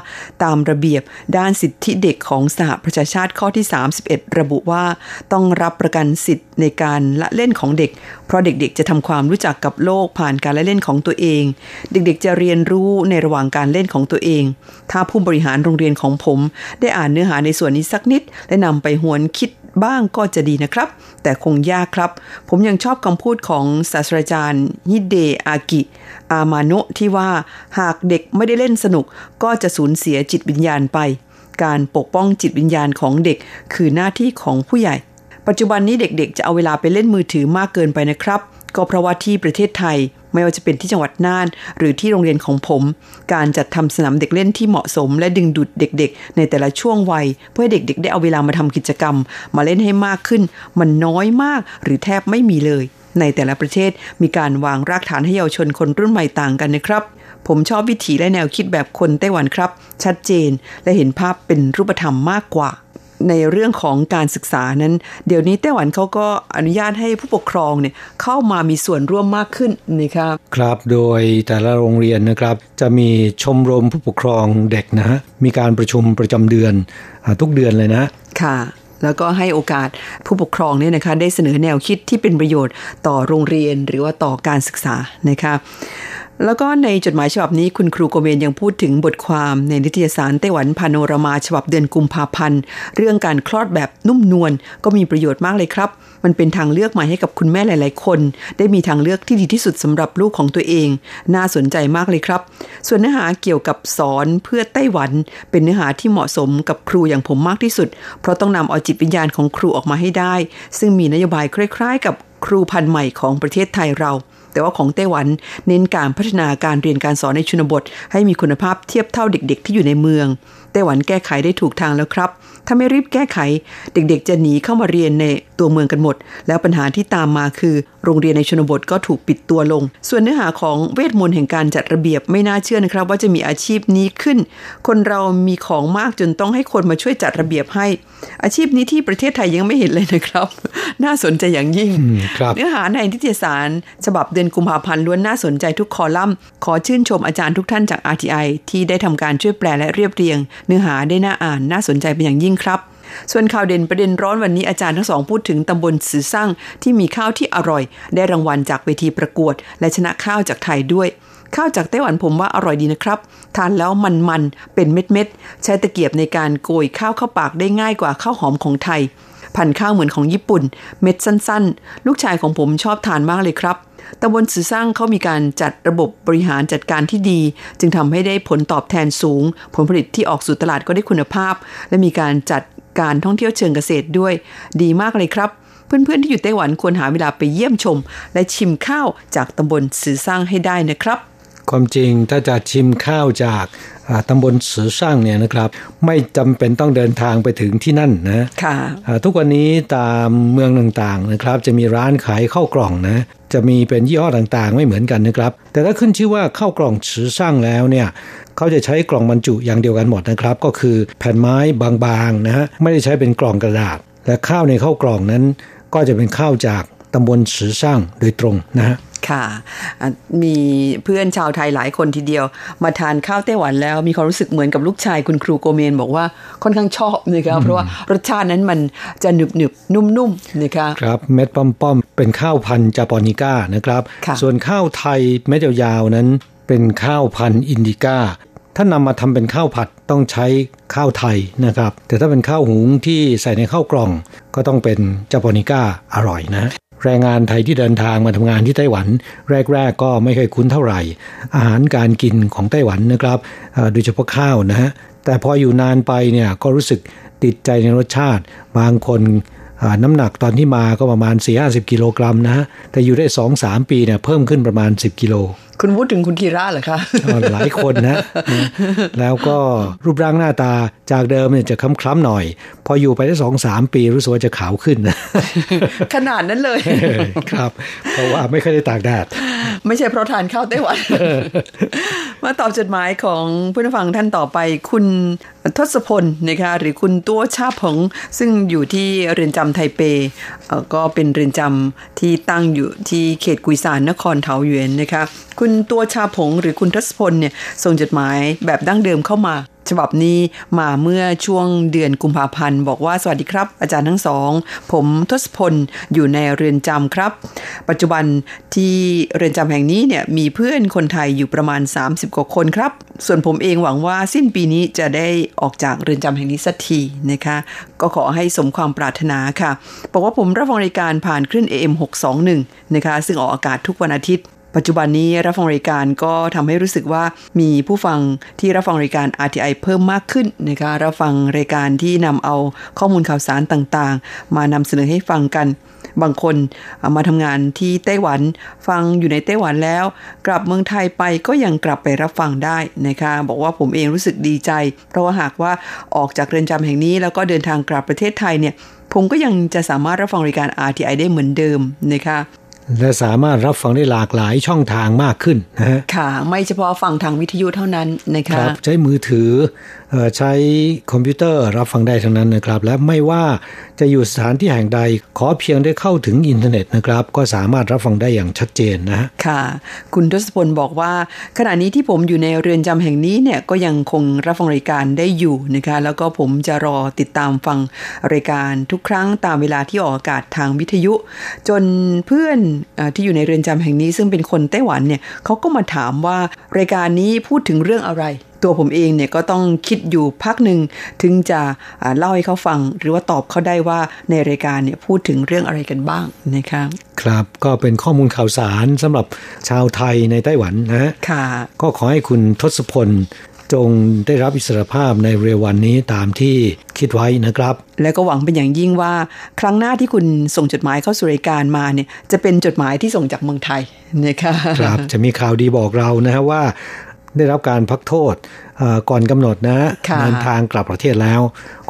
ตามระเบียบด้านสิทธิเด็กของสหประชาชาติข้อที่ 31 ระบุว่าต้องรับประกันสิทธิ์ในการละเล่นของเด็ก เพราะเด็กๆ จะทำความรู้จักกับโลกผ่านการละเล่นของตัวเอง เด็กๆ จะเรียนรู้ในระหว่างการเล่นของตัวเอง ถ้าผู้บริหารโรงเรียนของผม ได้อ่านเนื้อหาในส่วนนี้สักนิด และนำไปหวนคิดบ้างก็จะดีนะครับ แต่คงยากครับ ผมยังชอบคำพูดของศาสตราจารย์ฮิเดอากิ อามาโนะที่ว่าหากเด็กไม่ได้เล่นสนุกก็จะสูญเสียจิตวิญญาณไป การปกป้องจิตวิญญาณของเด็กคือหน้าที่ของผู้ใหญ่ ปัจจุบันนี้เด็กๆ จะเอาเวลาไปเล่นมือถือมากเกินไปนะครับ ก็เพราะว่าที่ประเทศไทยไม่ว่าจะเป็นที่จังหวัดน่าน หรือที่โรงเรียนของผม การจัดทำสนามเด็กเล่นที่เหมาะสม และดึงดูดเด็กๆ ในแต่ละช่วงวัย เพื่อเด็กๆ ได้เอาเวลามาทำกิจกรรม มาเล่นให้มากขึ้น มันน้อยมากหรือแทบไม่มีเลย ในแต่ละประเทศมีการวางรากฐานให้เยาวชนคนรุ่นใหม่ต่างกันนะครับ ผมชอบวิถีและแนวคิดแบบคนไต้หวันครับ ชัดเจนและเห็นภาพเป็นรูปธรรมมากกว่า ในเรื่องของการศึกษานั้น เดี๋ยวนี้ไต้หวันเขาก็อนุญาตให้ผู้ปกครองเนี่ยเข้ามามีส่วนร่วมมากขึ้นนะครับ ครับโดยแต่ละโรงเรียนนะครับ จะมีชมรมผู้ปกครองเด็กนะฮะมีการประชุมประจำเดือนทุกเดือนเลยนะค่ะ แล้วก็ให้โอกาสผู้ปกครองเนี่ยนะคะได้เสนอแนวคิดที่เป็นประโยชน์ต่อโรงเรียนหรือว่าต่อการศึกษานะคะแล้วก็ในจดหมายฉบับนี้คุณครูโกเมนยังพูดถึงบทความในนิตยสารไต้หวันพาโนรามาฉบับเดือนกุมภาพันธ์ เรื่องการคลอดแบบนุ่มนวลก็มีประโยชน์มากเลยครับ มันเป็นทางเลือกใหม่ให้กับคุณแม่หลาย ๆ คน ได้มีทางเลือกที่ดีที่สุดสำหรับลูกของตัวเอง น่าสนใจมากเลยครับ ส่วนเนื้อหาเกี่ยวกับสอนเพื่อไต้หวัน เป็นเนื้อหาที่เหมาะสมกับครูอย่างผมมากที่สุด เพราะต้องนำเอาจิตวิญญาณของครูออกมาให้ได้ ซึ่งมีนโยบายคล้าย ๆ กับครูพันธุ์ใหม่ของประเทศไทยเราแต่ว่าของไต้หวันเน้นการพัฒนาการเรียนการสอนในชนบท ให้มีคุณภาพเทียบเท่าเด็กๆ ที่อยู่ในเมือง ไต้หวันแก้ไขได้ถูกทางแล้วครับ ถ้าไม่รีบแก้ไข เด็กๆ จะหนีเข้ามาเรียนในตัวเมืองกันหมด แล้วปัญหาที่ตามมาคือ โรงเรียนในชนบทก็ถูกปิดตัวลง ส่วนเนื้อหาของเวทมนต์แห่งการจัดระเบียบไม่น่าเชื่อนะครับ ว่าจะมีอาชีพนี้ขึ้น คนเรามีของมากจนต้องให้คนมาช่วยจัดระเบียบให้ อาชีพนี้ที่ประเทศไทยยังไม่เห็นเลยนะครับ น่าสนใจอย่างยิ่ง เนื้อหาในนิตยสาร ฉบับเดือนกุมภาพันธ์ล้วนน่าสนใจทุกคอลัมน์ ขอชื่นชมอาจารย์ทุกท่านจาก RTI ที่ได้ทำการช่วยแปลและเรียบเรียง เนื้อหาได้น่าอ่านน่าสนใจเป็นอย่างยิ่งครับส่วนข่าวเด่นประเด็นร้อนวันนี้อาจารย์ทั้งสองพูดถึงตำบลสือสร้างที่มีข้าวที่อร่อย ได้รางวัลจากเวทีประกวด และชนะข้าวจากไทยด้วย ข้าวจากไต้หวันผมว่าอร่อยดีนะครับ ทานแล้วมันๆ เป็นเม็ดๆ ใช้ตะเกียบในการโกยข้าวเข้าปากได้ง่ายกว่าข้าวหอมของไทย พันข้าวเหมือนของญี่ปุ่น เม็ดสั้นๆ ลูกชายของผมชอบทานมากเลยครับตำบลสือสร้างเขามีการจัดระบบบริหารจัดการที่ดี จึงทำให้ได้ผลตอบแทนสูง ผลผลิตที่ออกสู่ตลาดก็ได้คุณภาพ และมีการจัดการท่องเที่ยวเชิงเกษตรด้วย ดีมากเลยครับ เพื่อนๆที่อยู่ไต้หวันควรหาเวลาไปเยี่ยมชม และชิมข้าวจากตำบลสือสร้างให้ได้นะครับ ความจริงถ้าจะชิมข้าวจากตำบลสือสร้างเนี่ยนะครับ ไม่จำเป็นต้องเดินทางไปถึงที่นั่นนะค่ะทุกวันนี้ตามเมืองต่างๆนะครับ จะมีร้านขายข้าวกล่องนะจะมีเป็นยี่ห้อต่างๆ ไม่เหมือนกันนะครับ แต่ถ้าขึ้นชื่อว่าข้าวกล่องสือสร้างแล้วเนี่ยเขาจะใช้กล่องบรรจุอย่างเดียวกันหมดนะครับ ก็คือแผ่นไม้บางๆนะฮะไม่ได้ใช้เป็นกล่องกระดาษ และข้าวในข้าวกล่องนั้น ก็จะเป็นข้าวจากตำบลสือสร้างโดยตรงนะฮะ ค่ะมีเพื่อนชาวไทยหลายคนทีเดียว มาทานข้าวไต้หวันแล้วมีความรู้สึกเหมือนกับลูกชายคุณครูโกเมน บอกว่าค่อนข้างชอบนะครับเพราะว่ารสชาตินั้นมันจะหนึบหนึบนุ่มๆนะคะครับเม็ดป้อมๆเป็นข้าวพันธุ์จาปอนิก้านะครับ ส่วนข้าวไทยเม็ดยาวๆนั้น เป็นข้าวพันธุ์อินดิก้าถ้านำมาทำเป็นข้าวผัดต้องใช้ข้าวไทยนะครับ แต่ถ้าเป็นข้าวหุงที่ใส่ในข้าวกล่อง ก็ต้องเป็นจาปอนิก้าอร่อยนะ แรงงานไทยที่เดินทางมาทำงานที่ไต้หวัน แรก ๆ ก็ไม่เคยคุ้นเท่าไหร่ อาหารการกินของไต้หวันนะครับโดยเฉพาะข้าวนะฮะแต่พออยู่นานไปเนี่ยก็รู้สึกติดใจในรสชาติ บางคนน้ำหนักตอนที่มาก็ประมาณ 4 50 กิโลกรัมนะแต่อยู่ได้ 2-3 ปีเนี่ยเพิ่มขึ้นประมาณ 10 กิโล คุณพูดถึงคุณคีราเหรอคะหลายคนนะ แล้วก็รูปร่างหน้าตาจากเดิมเนี่ยจะคล้ำๆหน่อย พออยู่ไปได้สองสามปีรู้สึกว่าจะขาวขึ้น ขนาดนั้นเลย ครับ เพราะว่าไม่เคยได้ตากแดด ไม่ใช่เพราะทานข้าวไต้หวัน มาตอบจดหมายของผู้ฟังท่านต่อไปคุณทศพลนะคะหรือคุณตัวชาผงซึ่งอยู่ที่เรือนจำไทเปก็เป็นเรือนจำที่ตั้งอยู่ที่เขตกุยซานนครเทาหยวนนะคะคุณตัวชาผงหรือคุณทศพลเนี่ยส่งจดหมายแบบดั้งเดิมเข้ามา ฉบับนี้มาเมื่อช่วงเดือนกุมภาพันธ์ บอกว่าสวัสดีครับ อาจารย์ทั้งสอง ผมทศพลอยู่ในเรือนจำครับ ปัจจุบันที่เรือนจำแห่งนี้เนี่ยมีเพื่อนคนไทยอยู่ประมาณ 30 กว่าคนครับ ส่วนผมเองหวังว่าสิ้นปีนี้จะได้ออกจากเรือนจำแห่งนี้สักทีนะคะ ก็ขอให้สมความปรารถนาค่ะบอกว่าผมรับฟังรายการผ่านคลื่น AM 621นะคะซึ่งออกอากาศทุกวันอาทิตย์ ปัจจุบันนี้รับฟังรายการก็ทำให้รู้สึกว่ามีผู้ฟังที่รับฟังรายการ RTI เพิ่มมากขึ้นนะคะรับฟังรายการที่นำเอาข้อมูลข่าวสารต่างๆ มานำเสนอให้ฟังกัน บางคนมาทำงานที่ไต้หวันฟังอยู่ในไต้หวันแล้ว กลับเมืองไทยไปก็ยังกลับไปรับฟังได้นะคะบอกว่าผมเองรู้สึกดีใจ เพราะว่าหากว่าออกจากเรือนจำแห่งนี้ แล้วก็เดินทางกลับประเทศไทยเนี่ยผมก็ยังจะสามารถรับฟังรายการ RTI ได้เหมือนเดิมนะคะ และสามารถรับฟังได้หลากหลายช่องทางมากขึ้นนะฮะค่ะ ไม่เฉพาะฟังทางวิทยุเท่านั้นนะคะครับใช้มือถือ ใช้คอมพิวเตอร์รับฟังได้ทั้งนั้นนะครับ และไม่ว่าจะอยู่สถานที่แห่งใดขอเพียงได้เข้าถึงอินเทอร์เน็ตนะครับ ก็สามารถรับฟังได้อย่างชัดเจนนะค่ะ คุณทศพลบอกว่า ขณะนี้ที่ผมอยู่ในเรือนจำแห่งนี้เนี่ยก็ยังคงรับฟังรายการได้อยู่นะคะ แล้วก็ผมจะรอติดตามฟังรายการทุกครั้งตามเวลาที่ออกอากาศทางวิทยุ จนเพื่อนอที่อยู่ในเรือนจำแห่งนี้ ซึ่งเป็นคนไต้หวันเนี่ยเขาก็มาถามว่ารายการนี้พูดถึงเรื่องอะไร ตัวผมเองเนี่ยก็ต้องคิดอยู่พักหนึ่งถึงจะเล่าให้เขาฟัง หรือว่าตอบเขาได้ว่าในรายการเนี่ยพูดถึงเรื่องอะไรกันบ้างนะครับครับก็เป็นข้อมูลข่าวสารสำหรับชาวไทยในไต้หวันนะค่ะก็ขอให้คุณทศพลจงได้รับอิสรภาพในเร็ววันนี้ตามที่คิดไว้นะครับ และก็หวังเป็นอย่างยิ่งว่า ครั้งหน้าที่คุณส่งจดหมายเข้าสู่รายการมาเนี่ยจะเป็นจดหมายที่ส่งจากเมืองไทยนะคะครับจะมีข่าวดีบอกเรานะฮะว่า ได้รับการพักโทษก่อนกำหนดนะเดินทางกลับประเทศแล้ว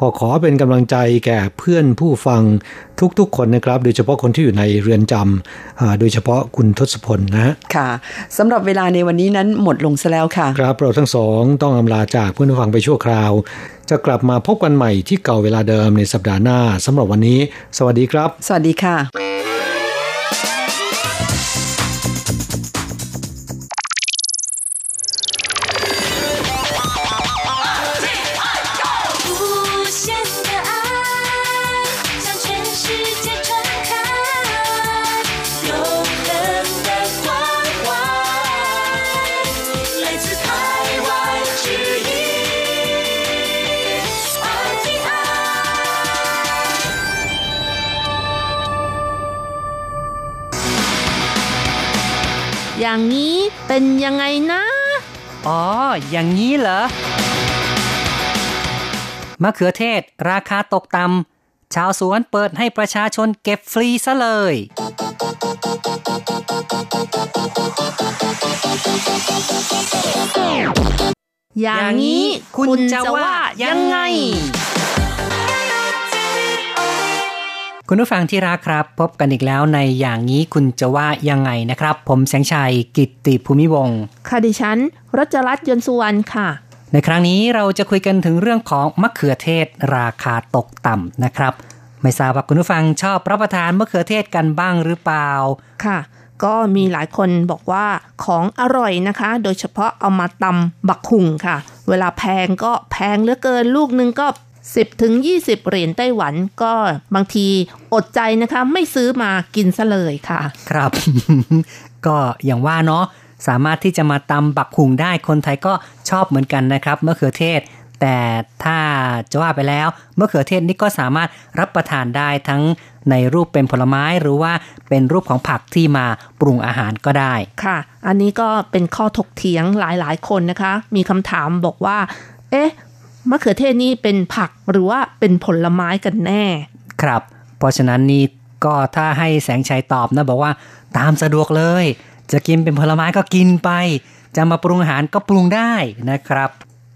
ขอขอเป็นกำลังใจแก่เพื่อนผู้ฟังทุกๆคนนะครับ โดยเฉพาะคนที่อยู่ในเรือนจำโดยเฉพาะคุณทศพลนะค่ะสำหรับเวลาในวันนี้นั้นหมดลงซะแล้วค่ะ ครับเราทั้งสองต้องอำลาจากเพื่อนผู้ฟังไปชั่วคราว จะกลับมาพบกันใหม่ที่เก่าเวลาเดิมในสัปดาห์หน้าสำหรับวันนี้ สวัสดีครับ สวัสดีค่ะ อย่างนี้เป็นยังไงนะ อ๋อ อย่างนี้เหรอ มะเขือเทศ ราคาตกต่ำชาวสวนเปิดให้ประชาชนเก็บฟรีซะเลย อย่างนี้คุณจะว่ายังไง คุณผู้ฟังที่รักครับ พบกันอีกแล้วในอย่างนี้คุณจะว่ายังไงนะครับ ผมแสงชัยกิตติภูมิวงค่ะดิฉันรัชรัตน์ยนสุวรรณค่ะ ในครั้งนี้เราจะคุยกันถึงเรื่องของมะเขือเทศราคาตกต่ำนะครับ ไม่ทราบว่าคุณผู้ฟังชอบรับประทานมะเขือเทศกันบ้างหรือเปล่าค่ะ ก็มีหลายคนบอกว่าของอร่อยนะคะ โดยเฉพาะเอามาตำบักหุ่งค่ะ เวลาแพงก็แพงเหลือเกินลูกนึงก็ 10ถึง20 เหรียญไต้หวันก็บางทีอดใจนะคะ ไม่ซื้อมากินซะเลยค่ะ ครับ ก็อย่างว่าเนาะสามารถที่จะมาตำบักหุงได้คนไทยก็ชอบเหมือนกันนะครับมะเขือเทศ แต่ถ้าจะว่าไปแล้วมะเขือเทศนี่ก็สามารถรับประทานได้ทั้งในรูปเป็นผลไม้หรือว่าเป็นรูปของผักที่มาปรุงอาหารก็ได้ค่ะ อันนี้ก็เป็นข้อถกเถียงหลายๆ คนนะคะ มีคำถามบอกว่า เอ๊ะ มะเขือเทศนี่เป็นผักหรือว่าเป็นผลไม้กันแน่ ครับ เพราะฉะนั้นนี่ก็ถ้าให้แสงชัยตอบนะบอกว่าตามสะดวกเลย จะกินเป็นผลไม้ก็กินไป จะมาปรุงอาหารก็ปรุงได้นะครับ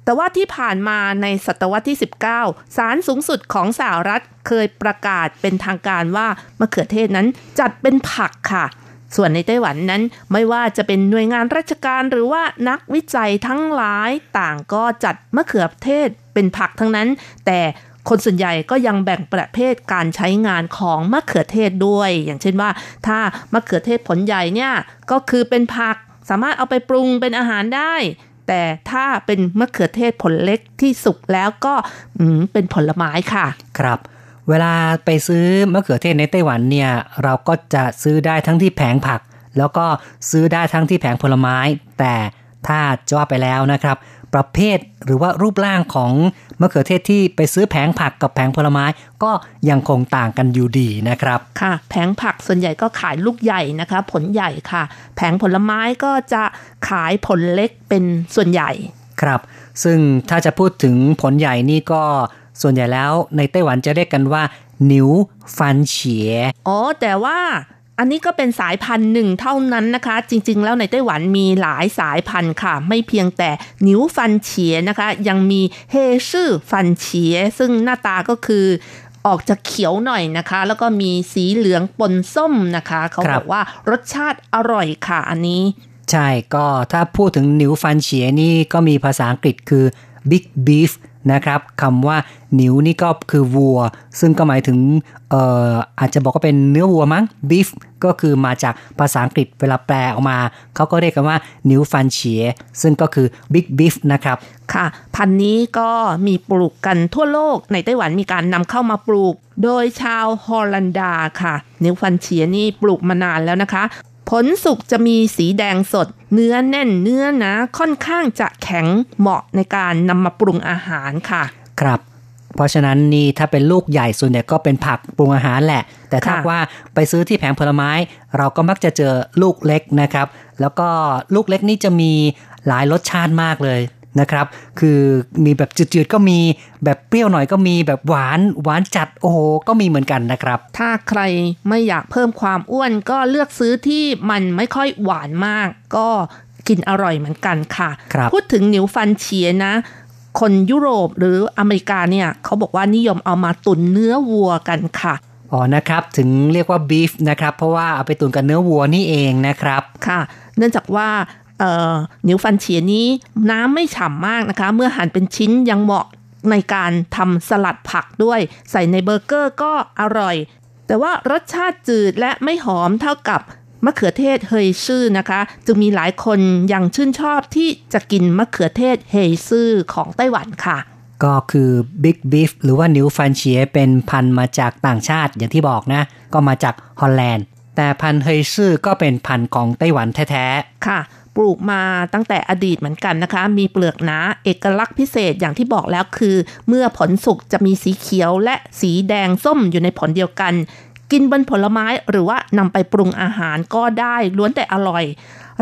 แต่ว่าที่ผ่านมาในศตวรรษที่ 19 ศาลสูงสุดของสหรัฐเคยประกาศเป็นทางการว่ามะเขือเทศนั้นจัดเป็นผักค่ะ ส่วนในไต้หวันนั้นไม่ว่าจะเป็นหน่วยงานราชการหรือว่านักวิจัยทั้งหลายต่างก็จัดมะเขือเทศเป็นผักทั้งนั้น แต่คนส่วนใหญ่ก็ยังแบ่งประเภทการใช้งานของมะเขือเทศด้วย อย่างเช่นว่า ถ้ามะเขือเทศผลใหญ่เนี่ยก็คือเป็นผักสามารถเอาไปปรุงเป็นอาหารได้ แต่ถ้าเป็นมะเขือเทศผลเล็กที่สุกแล้วก็เป็นผลไม้ค่ะ ครับ เวลาไปซื้อมะเขือเทศในไต้หวันเนี่ยเราก็จะซื้อได้ทั้งที่แผงผัก แล้วก็ซื้อได้ทั้งที่แผงผลไม้ แต่ถ้าจะว่าไปแล้วนะครับ ประเภทหรือว่ารูปร่างของมะเขือเทศที่ไปซื้อแผงผักกับแผงผลไม้ก็ยังคงต่างกันอยู่ดีนะครับ ค่ะ แผงผักส่วนใหญ่ก็ขายลูกใหญ่นะคะ ผลใหญ่ค่ะ แผงผลไม้ก็จะขายผลเล็กเป็นส่วนใหญ่ครับ ซึ่งถ้าจะพูดถึงผลใหญ่นี่ก็ ส่วนใหญ่แล้วในไต้หวันจะเรียกกันว่านิวฟันเฉียอ๋อ แต่ว่าอันนี้ก็เป็นสายพันธุ์หนึ่งเท่านั้นนะคะ จริง ๆ แล้วในไต้หวันมีหลายสายพันธุ์ค่ะ ไม่เพียงแต่นิวฟันเฉียนะคะ ยังมีเฮชื่อฟันเฉีย ซึ่งหน้าตาก็คือออกจะเขียวหน่อยนะคะ แล้วก็มีสีเหลืองปนส้มนะคะ เขาบอกว่ารสชาติอร่อยค่ะอันนี้ ใช่ก็ถ้าพูดถึงนิวฟันเฉียนี่ก็มีภาษาอังกฤษคือ big beef นะครับคำว่านิวนี่ก็คือวัว ซึ่งก็หมายถึงเอ่ออาจจะบอกว่าเป็นเนื้อวัวมั้ง beef ก็คือมาจากภาษาอังกฤษเวลาแปลออกมา เขาก็เรียกกันว่านิวฟันเชียซึ่งก็คือ big beef นะครับ ค่ะ พันธุ์นี้ก็มีปลูกกันทั่วโลกในไต้หวันมีการนำเข้ามาปลูก โดยชาวฮอลันดาค่ะ นิวฟันเชียนี่ปลูกมานานแล้วนะคะ ผลสุกจะมีสีแดงสด เนื้อแน่นเนื้อนะค่อนข้างจะแข็งเหมาะในการนำมาปรุงอาหารค่ะ ครับ เพราะฉะนั้นนี่ถ้าเป็นลูกใหญ่ส่วนใหญ่ก็เป็นผักปรุงอาหารแหละ แต่ถ้าว่าไปซื้อที่แผงผลไม้ เราก็มักจะเจอลูกเล็กนะครับ แล้วก็ลูกเล็กนี่จะมีหลายรสชาติมากเลย นะครับ คือมีแบบจืดๆก็มีแบบเปรี้ยวหน่อยก็มีแบบหวานหวานจัดโอ้โหก็มีเหมือนกันนะครับ ถ้าใครไม่อยากเพิ่มความอ้วนก็เลือกซื้อที่มันไม่ค่อยหวานมาก ก็กินอร่อยเหมือนกันค่ะครับพูดถึงหนิวฟันเฉียนะคนยุโรปหรืออเมริกาเนี่ยเขาบอกว่านิยมเอามาตุนเนื้อวัวกันค่ะอ๋อนะครับ ถึงเรียกว่าบีฟนะครับ เพราะว่าเอาไปตุนกับเนื้อวัวนี่เองนะครับ ค่ะ เนื่องจากว่า เอ่อหนิวฟันเฉียนี้น้ำไม่ฉ่ำมากนะคะ เมื่อหั่นเป็นชิ้นยังเหมาะในการทำสลัดผักด้วย ใส่ในเบอร์เกอร์ก็อร่อย แต่ว่ารสชาติจืดและไม่หอมเท่ากับมะเขือเทศเฮยซื่อนะคะ จึงมีหลายคนยังชื่นชอบที่จะกินมะเขือเทศเฮยซื่อของไต้หวันค่ะ ก็คือ Big Beef หรือว่า牛番茄เป็นพันธุ์มาจากต่างชาติอย่างที่บอกนะ ก็มาจากฮอลแลนด์ แต่พันธุ์เฮยซื่อก็เป็นพันธุ์ของไต้หวันแท้ค่ะ ปลูกมาตั้งแต่อดีตเหมือนกันนะคะ มีเปลือกหนาเอกลักษณ์พิเศษอย่างที่บอกแล้วคือ เมื่อผลสุกจะมีสีเขียวและสีแดงส้มอยู่ในผลเดียวกัน กินบนผลไม้หรือว่านำไปปรุงอาหารก็ได้ล้วนแต่อร่อย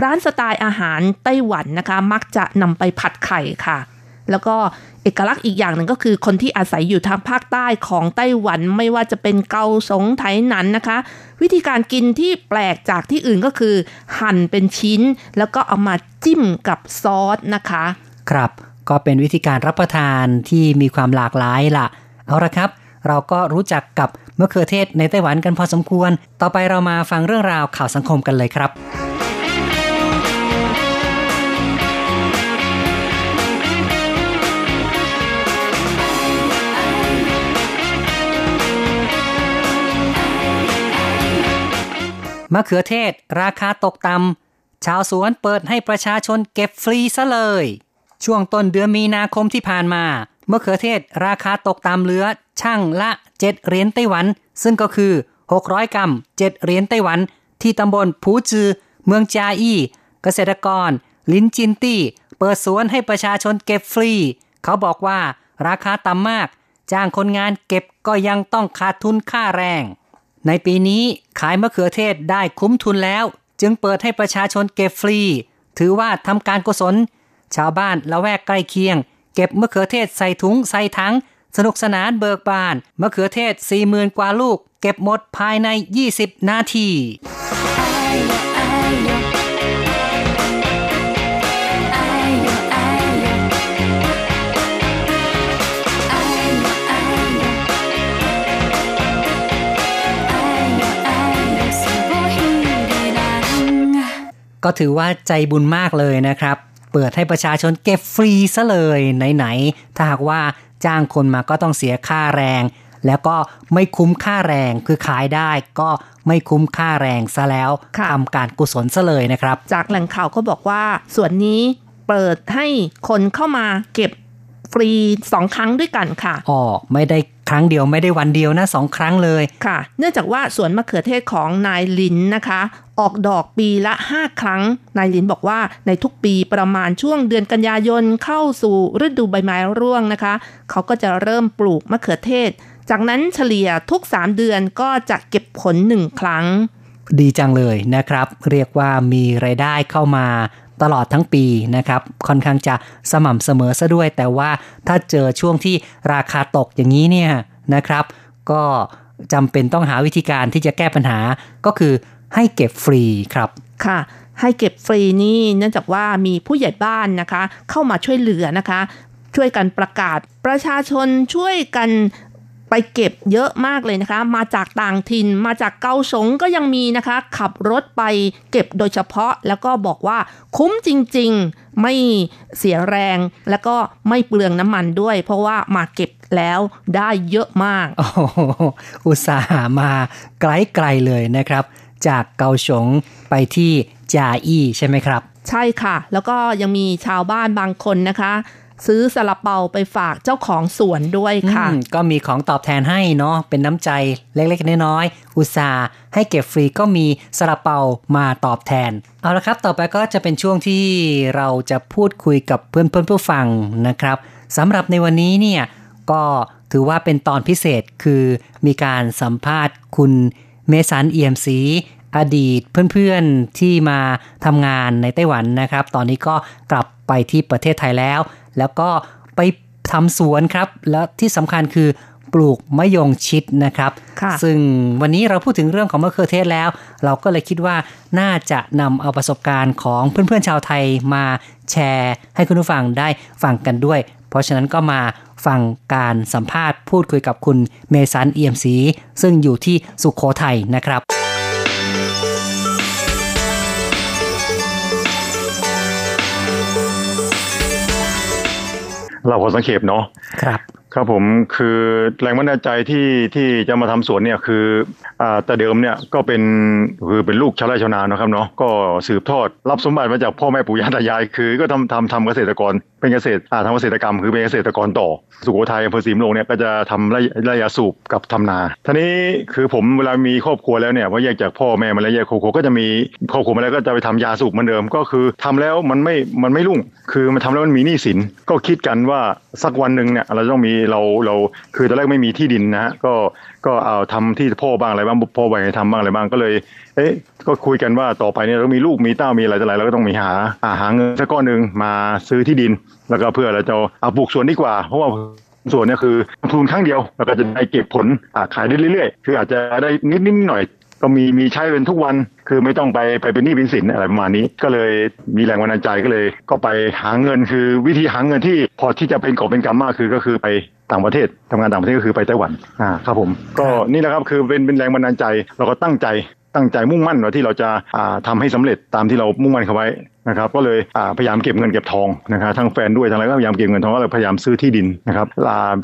ร้านสไตล์อาหารไต้หวันนะคะ มักจะนำไปผัดไข่ค่ะ แล้วก็ เอกลักษณ์อีกอย่างหนึ่งก็คือคนที่อาศัยอยู่ทางภาคใต้ของไต้หวันไม่ว่าจะเป็นเกาสงไถหนันนะคะ วิธีการกินที่แปลกจากที่อื่นก็คือ หั่นเป็นชิ้น แล้วก็เอามาจิ้มกับซอสนะคะ ครับ ก็เป็นวิธีการรับประทานที่มีความหลากหลายล่ะ เอาละครับ เราก็รู้จักกับมะเขือเทศในไต้หวันกันพอสมควร ต่อไปเรามาฟังเรื่องราวข่าวสังคมกันเลยครับ มะเขือเทศ ราคาตกต่ำชาวสวนเปิดให้ประชาชนเก็บฟรีซะเลย ช่วงต้นเดือนมีนาคมที่ผ่านมามะเขือเทศ ราคาตกตามเหลือช่างละ 7 เหรียญไต้หวัน ซึ่งก็คือ 600 กรัม 7 เหรียญไต้หวัน ที่ตำบลผูจือ เมืองจาอี้ เกษตรกร ลินจินตี้ เปิดสวนให้ประชาชนเก็บฟรี เขาบอกว่าราคาต่ำมาก จ้างคนงานเก็บก็ยังต้องขาดทุนค่าแรง ในปีนี้ขายมะเขือเทศได้คุ้มทุนแล้ว จึงเปิดให้ประชาชนเก็บฟรี ถือว่าทำการกุศล ชาวบ้านละแวกใกล้เคียง เก็บมะเขือเทศใส่ถุงใส่ถัง สนุกสนานเบิกบาน มะเขือเทศ40,000กว่าลูก เก็บหมดภายใน 20 นาที ก็ถือว่าใจบุญมากเลยนะครับ เปิดให้ประชาชนเก็บฟรีซะเลยไหนๆถ้าหากว่าจ้างคนมาก็ต้องเสียค่าแรง แล้วก็ไม่คุ้มค่าแรงคือขายได้ก็ไม่คุ้มค่าแรงซะแล้วค่ะทำการกุศลซะเลยนะครับ จากแหล่งข่าวก็บอกว่าส่วนนี้เปิดให้คนเข้ามาเก็บฟรีสองครั้งด้วยกันค่ะอ๋อไม่ได้ ครั้งเดียวไม่ได้วันเดียวนะสองครั้งเลยค่ะ เนื่องจากว่าสวนมะเขือเทศของนายลินนะคะ ออกดอกปีละ 5 ครั้ง นายลินบอกว่าในทุกปีประมาณช่วงเดือนกันยายนเข้าสู่ฤดูใบไม้ร่วงนะคะ เขาก็จะเริ่มปลูกมะเขือเทศ จากนั้นเฉลี่ยทุก 3 เดือนก็จะเก็บผลหนึ่งครั้ง ดีจังเลยนะครับ เรียกว่ามีไรายได้เข้ามา ตลอดทั้งปีนะครับ ค่อนข้างจะสม่ำเสมอซะด้วย แต่ว่าถ้าเจอช่วงที่ราคาตกอย่างนี้เนี่ยนะครับ ก็จำเป็นต้องหาวิธีการที่จะแก้ปัญหาก็คือให้เก็บฟรีครับค่ะให้เก็บฟรีนี่เนื่องจากว่ามีผู้ใหญ่บ้านนะคะ เข้ามาช่วยเหลือนะคะ ช่วยกันประกาศประชาชนช่วยกัน ไปเก็บเยอะมากเลยนะคะ มาจากต่างถิ่นมาจากเกาสงก็ยังมีนะคะ ขับรถไปเก็บโดยเฉพาะแล้วก็บอกว่าคุ้มจริงๆ ไม่เสียแรง แล้วก็ไม่เปลืองน้ำมันด้วย เพราะว่ามาเก็บแล้วได้เยอะมากโอ้โหอุตสาห์มาไกลๆเลยนะครับ จากเกาสงไปที่จาอี้ใช่ไหมครับ ใช่ค่ะ แล้วก็ยังมีชาวบ้านบางคนนะคะ ซื้อซาลาเปาไปฝากเจ้าของสวนด้วยค่ะ ก็มีของตอบแทนให้เนาะเป็นน้ำใจเล็กๆน้อยๆอุตส่าห์ให้เก็บฟรีก็มีซาลาเปามาตอบแทน เอาละครับต่อไปก็จะเป็นช่วงที่เราจะพูดคุยกับเพื่อนเพื่อนผู้ฟังนะครับสำหรับในวันนี้เนี่ยก็ถือว่าเป็นตอนพิเศษคือมีการสัมภาษณ์คุณเมสันเอี่ยมศรีอดีตเพื่อนๆที่มาทำงานในไต้หวันนะครับ ตอนนี้ก็กลับไปที่ประเทศไทยแล้ว แล้วก็ไปทำสวนครับ แล้วที่สำคัญคือปลูกมะยงชิดนะครับค่ะซึ่งวันนี้เราพูดถึงเรื่องของมะเขือเทศแล้ว เราก็เลยคิดว่าน่าจะนำเอาประสบการณ์ของเพื่อนๆชาวไทยมาแชร์ ให้คุณผู้ฟังได้ฟังกันด้วย เพราะฉะนั้นก็มาฟังการสัมภาษณ์พูดคุยกับคุณเมสันเอี่ยมศรีซึ่งอยู่ที่สุขโขทัยนะครับ เราขอสังเขปเนาะครับครับผมคือแรงบันดาลใจที่ที่จะมาทำสวนเนี่ยคืออ่าแต่เดิมเนี่ยก็เป็นคือเป็นลูกชาวไร่ชาวนาเนอะครับเนาะก็สืบทอดรับสมบัติมาจากพ่อแม่ปู่ย่าตายาย คือก็ทำทำทำเกษตรกรเป็นเกษตรอาทำเกษตรกรรมคือเป็นเกษตรกรต่อ สุโขทัยอำเภอศรีมลงเนี่ยก็จะทำไร่ไร่ยาสูบกับทำนาทีนี้คือผมเวลามีครอบครัวแล้วเนี่ยพอแยกจากพ่อแม่มาแล้วแยกครอบครัวก็จะมีครอบครัวมาแล้วก็จะไปทำยาสูบเหมือนเดิม ก็คือทำแล้วมันไม่มันไม่รุ่ง คือมันทำแล้วมันมีหนี้สินก็คิดกันว่าสักวันหนึ่งเนี่ยเราต้องมีเราเราคือตอนแรกไม่มีที่ดินนะฮะก็ ก็เอาทำที่พ่อบ้างอะไรบ้างพ่อแบ่งให้ทำบ้างอะไรบ้างก็เลย เอ๊ะ ก็คุยกันว่าต่อไปเนี่ยเรามีลูกมีเต้ามีอะไรต่ออะไรเราก็ต้องมีหาอาหาเงินสักก้อนหนึ่งมาซื้อที่ดิน แล้วก็เพื่อเราจะเอาปลูกสวนดีกว่า เพราะว่าส่วนเนี่ยคือลงทุนครั้งเดียวแล้วก็จะได้เก็บผลขายได้เรื่อยๆ คืออาจจะได้นิดนิดหน่อย ก็มีมีใช้เป็นทุกวันคือไม่ต้องไปไปเป็นหนี้เป็นสินอะไรประมาณนี้ ก็เลยมีแรงบันใจก็เลย ก็ไปหาเงินคือวิธีหาเงินที่พอที่จะเป็นกอบเป็นกำมากคือก็คือไปต่างประเทศทำงานต่างประเทศก็คือไปไต้หวันอ่าครับผมก็นี่แหละครับคือเป็นเป็นแรงบันดาลใจเราก็ตั้งใจตั้งใจมุ่งมั่นว่าที่เราจะอ่าทำให้สำเร็จตามที่เรามุ่งมั่นเขาไว้นะครับก็เลยอ่าพยายามเก็บเงินเก็บทองนะครับทั้งแฟนด้วยทั้งอะไรก็พยายามเก็บเงินทองก็เลยพยายามซื้อที่ดินนะครับ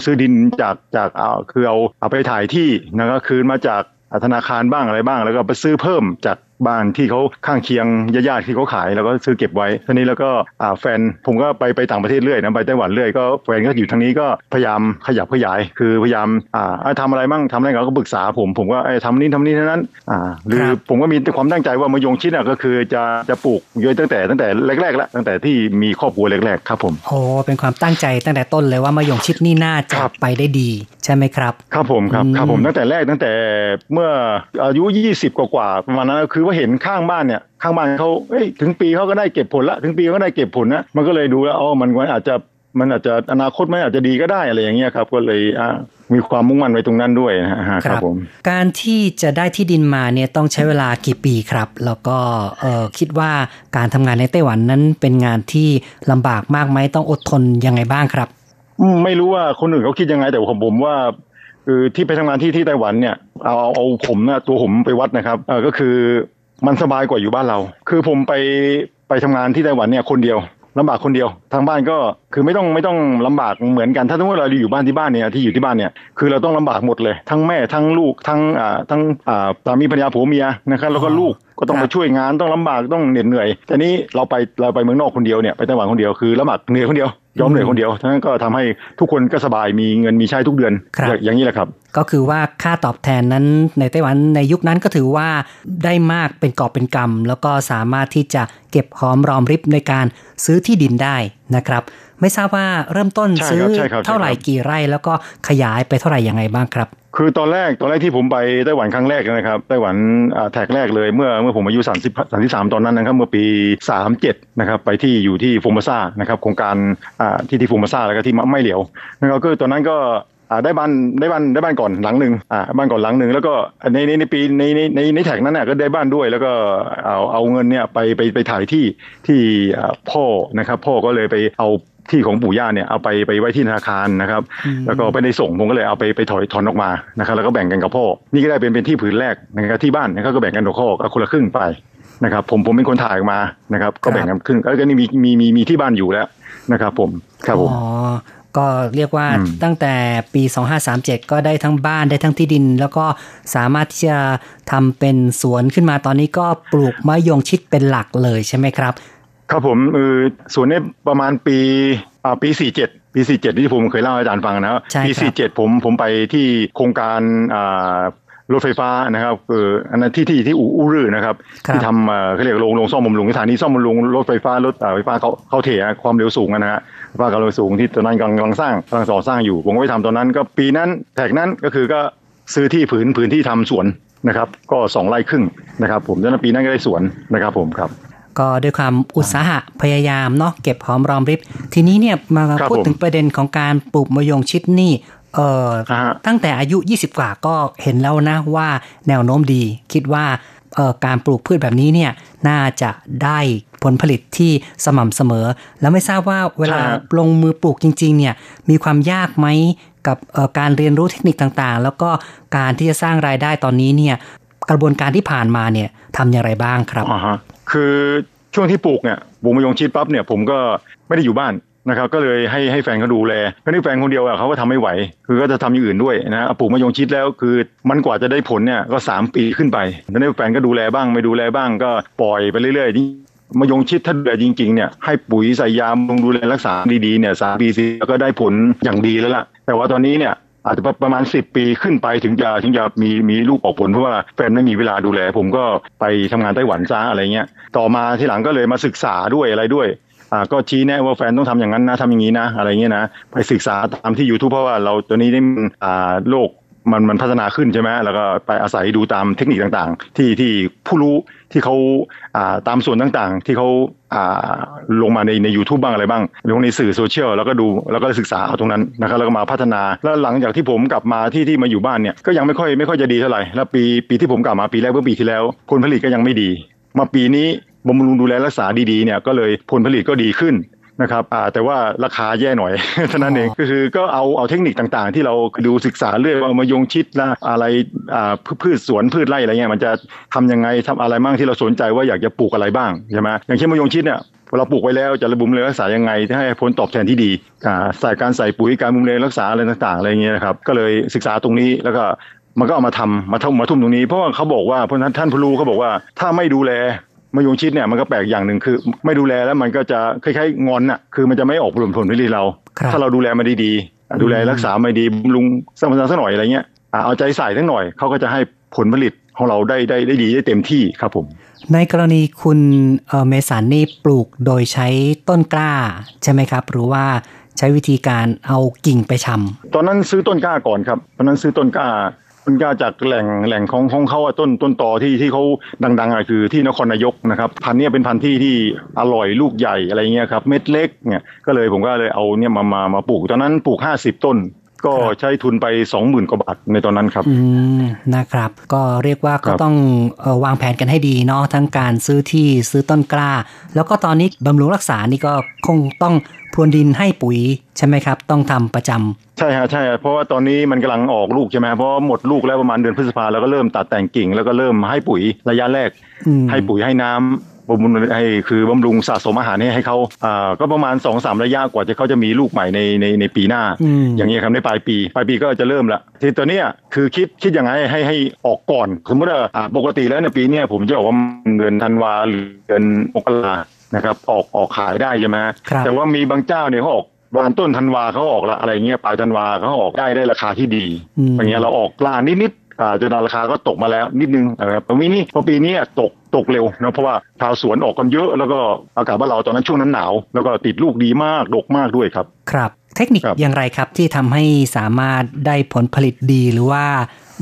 ซื้อดินจากจากอ่าคือเอาเอาไปถ่ายที่นะครับคืนมาจาก ธนาคารบ้างอะไรบ้าง แล้วก็ไปซื้อเพิ่มจาก บ้านที่เขาข้างเคียงญาติๆที่เขาขายแล้วก็ซื้อเก็บไว้ทีนี้แล้วก็อ่าแฟนผมก็ไปไปต่างประเทศเรื่อยนะไปไต้หวันเรื่อยก็แฟนก็อยู่ทางนี้ก็พยายามขยับขยาย คือพยายามอ่าเอ้ยทำอะไรบ้างทำอะไรเขาก็ปรึกษาผมผมก็เอ้ยทำนี้ทำนี้เท่านั้นอ่าหรือครับผมก็มีความตั้งใจว่ามะยงชิดอะก็คือจะจะปลูกเยอะตั้งแต่ตั้งแต่แรกๆแล้วตั้งแต่ที่มีครอบครัวแรกๆครับผมโอ้เป็นความตั้งใจตั้งแต่ต้นเลยว่ามะยงชิดนี่น่าจะครับไปได้ดี ใช่ไหมครับ ครับผมครับอืมครับผมตั้งแต่แรกตั้งแต่เมื่ออายุ 20 กว่าๆประมาณนั้นคือว่าเห็นข้างบ้านเนี่ย ข้างบ้านเขาเอ้ยถึงปีเขาก็ได้เก็บผลละถึงปีเขาก็ได้เก็บผลนะมันก็เลยดูแล้วอ๋อมันมันอาจจะมันอาจจะอนาคตมันอาจจะดีก็ได้อะไรอย่างเงี้ยครับ ก็เลยอ่ามีความมุ่งมั่นไว้ตรงนั้นด้วยนะฮะครับผมการที่จะได้ที่ดินมาเนี่ยต้องใช้เวลากี่ปีครับ แล้วก็เอ่อคิดว่าการทำงานในไต้หวันนั้นเป็นงานที่ลำบากมากไหมต้องอดทนยังไงบ้างครับอืมไม่รู้ว่าคนอื่นเขาคิดยังไงแต่ผมผมว่าคือที่ไปทำงานที่ที่ไต้หวันเนี่ยเอาเอาเอาผมนะตัวผมไปวัดนะครับเออก็คือ มันสบายกว่าอยู่บ้านเรา คือผมไปไปทำงานที่ไต้หวันเนี่ยคนเดียวลำบากคนเดียว ทางบ้านก็คือไม่ต้องไม่ต้องลำบากเหมือนกัน ถ้าสมมติเราอยู่บ้านที่บ้านเนี่ยที่อยู่ที่บ้านเนี่ยคือเราต้องลำบากหมดเลย ทั้งแม่ทั้งลูกทั้งอ่าทั้งอ่าสามีภรรยาผัวเมียนะครับแล้วก็ลูกก็ต้องคไปช่วยงานต้องลำบากต้องเหน็ดเหนื่อยแต่นี้เราไปเราไปเมืองนอกคนเดียวเนี่ยไปไต้หวันคนเดียวคือลำบากเหนื่อยคนเดียว ยอมเหนื่อยคนเดียวทั้งนั้นก็ทำให้ทุกคนก็สบายมีเงินมีใช้ทุกเดือนครับอย่างอย่างนี้แหละครับ ก็คือว่าค่าตอบแทนนั้นในไต้หวันในยุคนั้นก็ถือว่าได้มากเป็นกอบเป็นกำแล้วก็สามารถที่จะเก็บหอมรอมริบในการซื้อที่ดินได้นะครับ ไม่ทราบว่าเริ่มต้นใช่ซื้อครับใช่ครับเท่าไหร่ใช่ครับกี่ไร่ แล้วก็ขยายไปเท่าไหร่ยังไงบ้างครับ คือตอนแรกตอนแรกที่ผมไปไต้หวันครั้งแรกนะครับไต้หวันอ่าแท็กแรกเลยเมื่อเมื่อผมอายุ30 33 ตอนนั้นนะครับเมื่อปี 37นะครับไปที่อยู่ที่ฟูมาซ่านะครับโครงการอ่าที่ที่ฟูมาซ่าแล้วก็ที่ไม่เหลียวนะครับก็ตอนนั้นก็อ่าได้บ้านได้บ้านได้บ้านก่อนหลังหนึ่งอ่าบ้านก่อนหลังหนึ่งแล้วก็ในในในปีในในในในแท็กนั้นน่ะก็ได้บ้านด้วย แล้วก็เอาเอาเงินเนี่ยไปไปไปถ่ายที่ที่อ่าพ่อนะครับ พ่อก็เลยไปเอา ที่ของปู่ย่าเนี่ยเอาไปไปไว้ที่ธนาคารนะครับ แล้วก็ไปได้ส่งผมก็เลยเอาไปไปถอยถอนออกมานะครับ แล้วก็แบ่งกันกับพ่อ นี่ก็ได้เป็นเป็นที่ผืนแรกนะครับที่บ้านนะครับก็แบ่งกันกับพ่อก็คนละครึ่งไปนะครับผมผมเป็นคนถ่ายออกมานะครับ ก็แบ่งกันครึ่งแล้วก็นี่มีมีมีมีที่บ้านอยู่แล้วนะครับผมครับผมอ๋อก็เรียกว่าอืมตั้งแต่ปี 2537 ก็ได้ทั้งบ้านได้ทั้งที่ดิน แล้วก็สามารถที่จะทำเป็นสวนขึ้นมาตอนนี้ก็ปลูกมะยงชิดเป็นหลักเลยใช่ไหมครับ ครับผมเออส่วนนี้ประมาณปีอ่าปีสี่เจ็ดปีสี่เจ็ดที่ผมเคยเล่าให้อาจารย์ฟังนะครับใช่ครับปีสี่เจ็ดผมผมไปที่โครงการอ่ารถไฟฟ้านะครับเอออันนั้นที่ที่ที่อู่อู่รือนะครับครับที่ทำเอ่อเขาเรียกโรงโรงซ่อมบำรุงสถานีซ่อมบำรุงรถไฟฟ้ารถอ่าไฟฟ้าเขาเขาเถอะความเร็วสูงนะฮะไฟฟ้าความเร็วสูงที่ตอนนั้นกำลังกำลังสร้างกำลังก่อสร้างอยู่ ผมก็ไปทำตอนนั้น ก็ปีนั้นแท็กนั้นก็คือก็ซื้อที่ผืนผืนที่ทำสวนนะครับ ก็สองไร่ครึ่งนะครับ ผมดังนั้นปีนั้นก็ได้สวนนะครับผมครับ ก็ด้วยความอุตสาหะพยายามเนาะเก็บหอมรอมริบ ทีนี้เนี่ยมาครับพูดผมถึงประเด็นของการปลูกมะยงชิดนี่เอ่ออ่าฮะตั้งแต่อายุ 20 กว่าก็เห็นแล้วนะว่าแนวโน้มดี คิดว่าเอ่อการปลูกพืชแบบนี้เนี่ยน่าจะได้ผลผลิตที่สม่ำเสมอ แล้วไม่ทราบว่าเวลาใช่ครับลงมือปลูกจริง ๆ เนี่ยมีความยากไหมกับเอ่อการเรียนรู้เทคนิคต่างๆ แล้วก็การที่จะสร้างรายได้ตอนนี้เนี่ยกระบวนการที่ผ่านมาเนี่ยทำอย่างไรบ้างครับอ่าฮะ คือช่วงที่ปลูกเนี่ยปลูกมะยงชิดปั๊บเนี่ยผมก็ไม่ได้อยู่บ้านนะครับก็เลยให้ให้แฟนเขาดูแลเพราะนี่แฟนคนเดียวอะเขาก็ทำไม่ไหว คือก็จะทำอย่างอื่นด้วยนะปลูกมะยงชิดแล้วคือมันกว่าจะได้ผลเนี่ยก็สามปีขึ้นไปแล้วนี่แฟนก็ดูแลบ้างไม่ดูแลบ้างก็ปล่อยไปเรื่อยๆมะยงชิดถ้าดูแลจริงๆเนี่ยให้ปุ๋ยใส่ยาบำรุงดูแลรักษาดีๆเนี่ยสามปีสี่แล้วก็ได้ผลอย่างดีแล้วล่ะ แต่ว่าตอนนี้เนี่ย อาจจะประมาณสิบปีขึ้นไปถึงจะถึงจะมีมีลูกออกผลเพราะว่าแฟนไม่มีเวลาดูแล ผมก็ไปทำงานไต้หวันซะอะไรเงี้ยต่อมาที่หลังก็เลยมาศึกษาด้วยอะไรด้วยอ่าก็ชี้แนะว่าแฟนต้องทำอย่างนั้นนะทำอย่างนี้นะอะไรเงี้ยนะไปศึกษาตามที่ YouTube เพราะว่าเราตัวนี้ได้อ่าโลก มันมันพัฒนาขึ้นใช่ไหมแล้วก็ไปอาศัยดูตามเทคนิคต่างๆ ที่ที่ผู้รู้ที่เขาอ่าตามส่วนต่างๆ ที่เขาอ่าลงมาในใน u t u b e บ้างอะไรบ้างลงในสื่อโซเชียลแล้วก็ดูแล้วก็ศึกษาเอาตรงนั้นนะครับแล้วก็มาพัฒนา แล้วหลังจากที่ผมกลับมาที่ที่มาอยู่บ้านเนี่ยก็ยังไม่ค่อยไม่ค่อยจะดีเท่าไหร่แล้วปีปีที่ผมกลับมาปีแรกเมื่อปีที่แล้ว ผลผลิตก็ยังไม่ดี มาปีนี้บำรุงดูแลรักษาดีๆเนี่ยก็เลยผลผลิตก็ดีขึ้น นะครับอ่าแต่ว่าราคาแย่หน่อยเท่านั้นเองก็คือก็เอาเอาเทคนิคต่างๆ ที่เราดูศึกษาเรื่อยว่ามายงชิดละอะไรอ่าพืพืชสวนพืชไร่อะไรเงี้ยมันจะทำยังไงทำอะไรบ้างที่เราสนใจว่าอยากจะปลูกอะไรบ้างใช่ไหมอย่างเช่นมายงชิดเนี่ยเราปลูกไว้แล้วจะระบุมเลยรักษายังไงที่ให้ผลตอบแทนที่ดีอ่าใส่การใส่ปุ๋ยการบำรุงรักษาอะไรต่างๆอะไรเงี้ยนะครับก็เลยศึกษาตรงนี้แล้วก็มันก็เอามาทำมาทุ่มมาทุ่มตรงนี้เพราะว่าเขาบอกว่าเพราะฉะนั้นท่านผู้รู้เขาบอกว่าถ้าไม่ดูแล มะยงชิดเนี่ยมันก็แปลกอย่างหนึ่งคือ ไม่ดูแลแล้วมันก็จะคล้ายๆงอนอะคือมันจะไม่ออกผลผลผลิตเราครับถ้าเราดูแลมันดีๆดูแลรักษาไม่ดีบำรุงสร้างสักหน่อยอะไรเงี้ยอ่าเอาใจใส่สักหน่อยเขาก็จะให้ผลผลิตของเราได้ได้ได้ดีได้เต็มที่ครับผม ในกรณีคุณเอ่อเมสันนี่ปลูกโดยใช้ต้นกล้าใช่ไหมครับ หรือว่าใช้วิธีการเอากิ่งไปชำตอนนั้นซื้อต้นกล้าก่อนครับตอนนั้นซื้อต้นกล้า ต้นกล้าจากแหล่งแหล่งของของเขาอะต้นต้นตอที่ที่เขาดังๆอะคือที่นครนายกนะครับพันธุ์เนี้ยเป็นพันธุ์ที่ที่อร่อยลูกใหญ่อะไรเงี้ยครับเม็ดเล็กเนี่ยก็เลยผมก็เลยเอาเนี่ยมามามาปลูกตอนนั้นปลูก 50 ต้น ก็ใช้ทุนไป 20,000กว่าบาทในตอนนั้นครับอืมนะครับ ก็เรียกว่าครัก็บต้องเออวางแผนกันให้ดีเนาะทั้งการซื้อที่ซื้อต้นกล้า แล้วก็ตอนนี้บำรุงรักษานี่ก็คงต้อง พรวนดินให้ปุ๋ยใช่ไหมครับ ต้องทำประจำใช่ฮะใช่ฮะเพราะว่าตอนนี้มันกำลังออกลูกใช่ไหมเพราะว่าหมดลูกแล้วประมาณเดือนพฤษภาแล้วก็เริ่มตัดแต่งกิ่ง แล้วก็เริ่มให้ปุ๋ยระยะแรกอืมให้ปุ๋ยให้น้ำบำรุงให้คือบำรุงสะสมอาหารให้ให้เขาอ่าก็ประมาณ2อสามระยะกว่าจะเขาจะมีลูกใหม่ในในในปีหน้าอืมอย่างนี้ยครับในปลายปีปลายปีก็จะเริ่มละทีตัวเนี้ยคือคิดคิดยังไงให้ให้ออกก่อน สมมติว่าอ่าปกติแล้วในปีเนี้ยผมจะบอกว่าเดือนธันวาหรือเดือนมกรา นะครับออกออกขายได้ใช่ไหมครับแต่ว่ามีบางเจ้าเนี่ยเขาออกประมาณต้นธันวาเขาออกละอะไรเงี้ยปลายธันวาเขาออกได้ได้ราคาที่ดีอืมอย่างเงี้ยเราออกกล้านิดๆอ่าจนราคาก็ตกมาแล้วนิดนึงนะครับปีนี้พอปีนี้ตกตกเร็วนะเพราะว่าชาวสวนออกกันเยอะ แล้วก็อากาศบ้านเราตอนนั้นช่วงนั้นหนาว แล้วก็ติดลูกดีมากดกมากด้วยครับ ครับ เทคนิคครับอย่างไรครับที่ทำให้สามารถได้ผลผลิตดีหรือว่า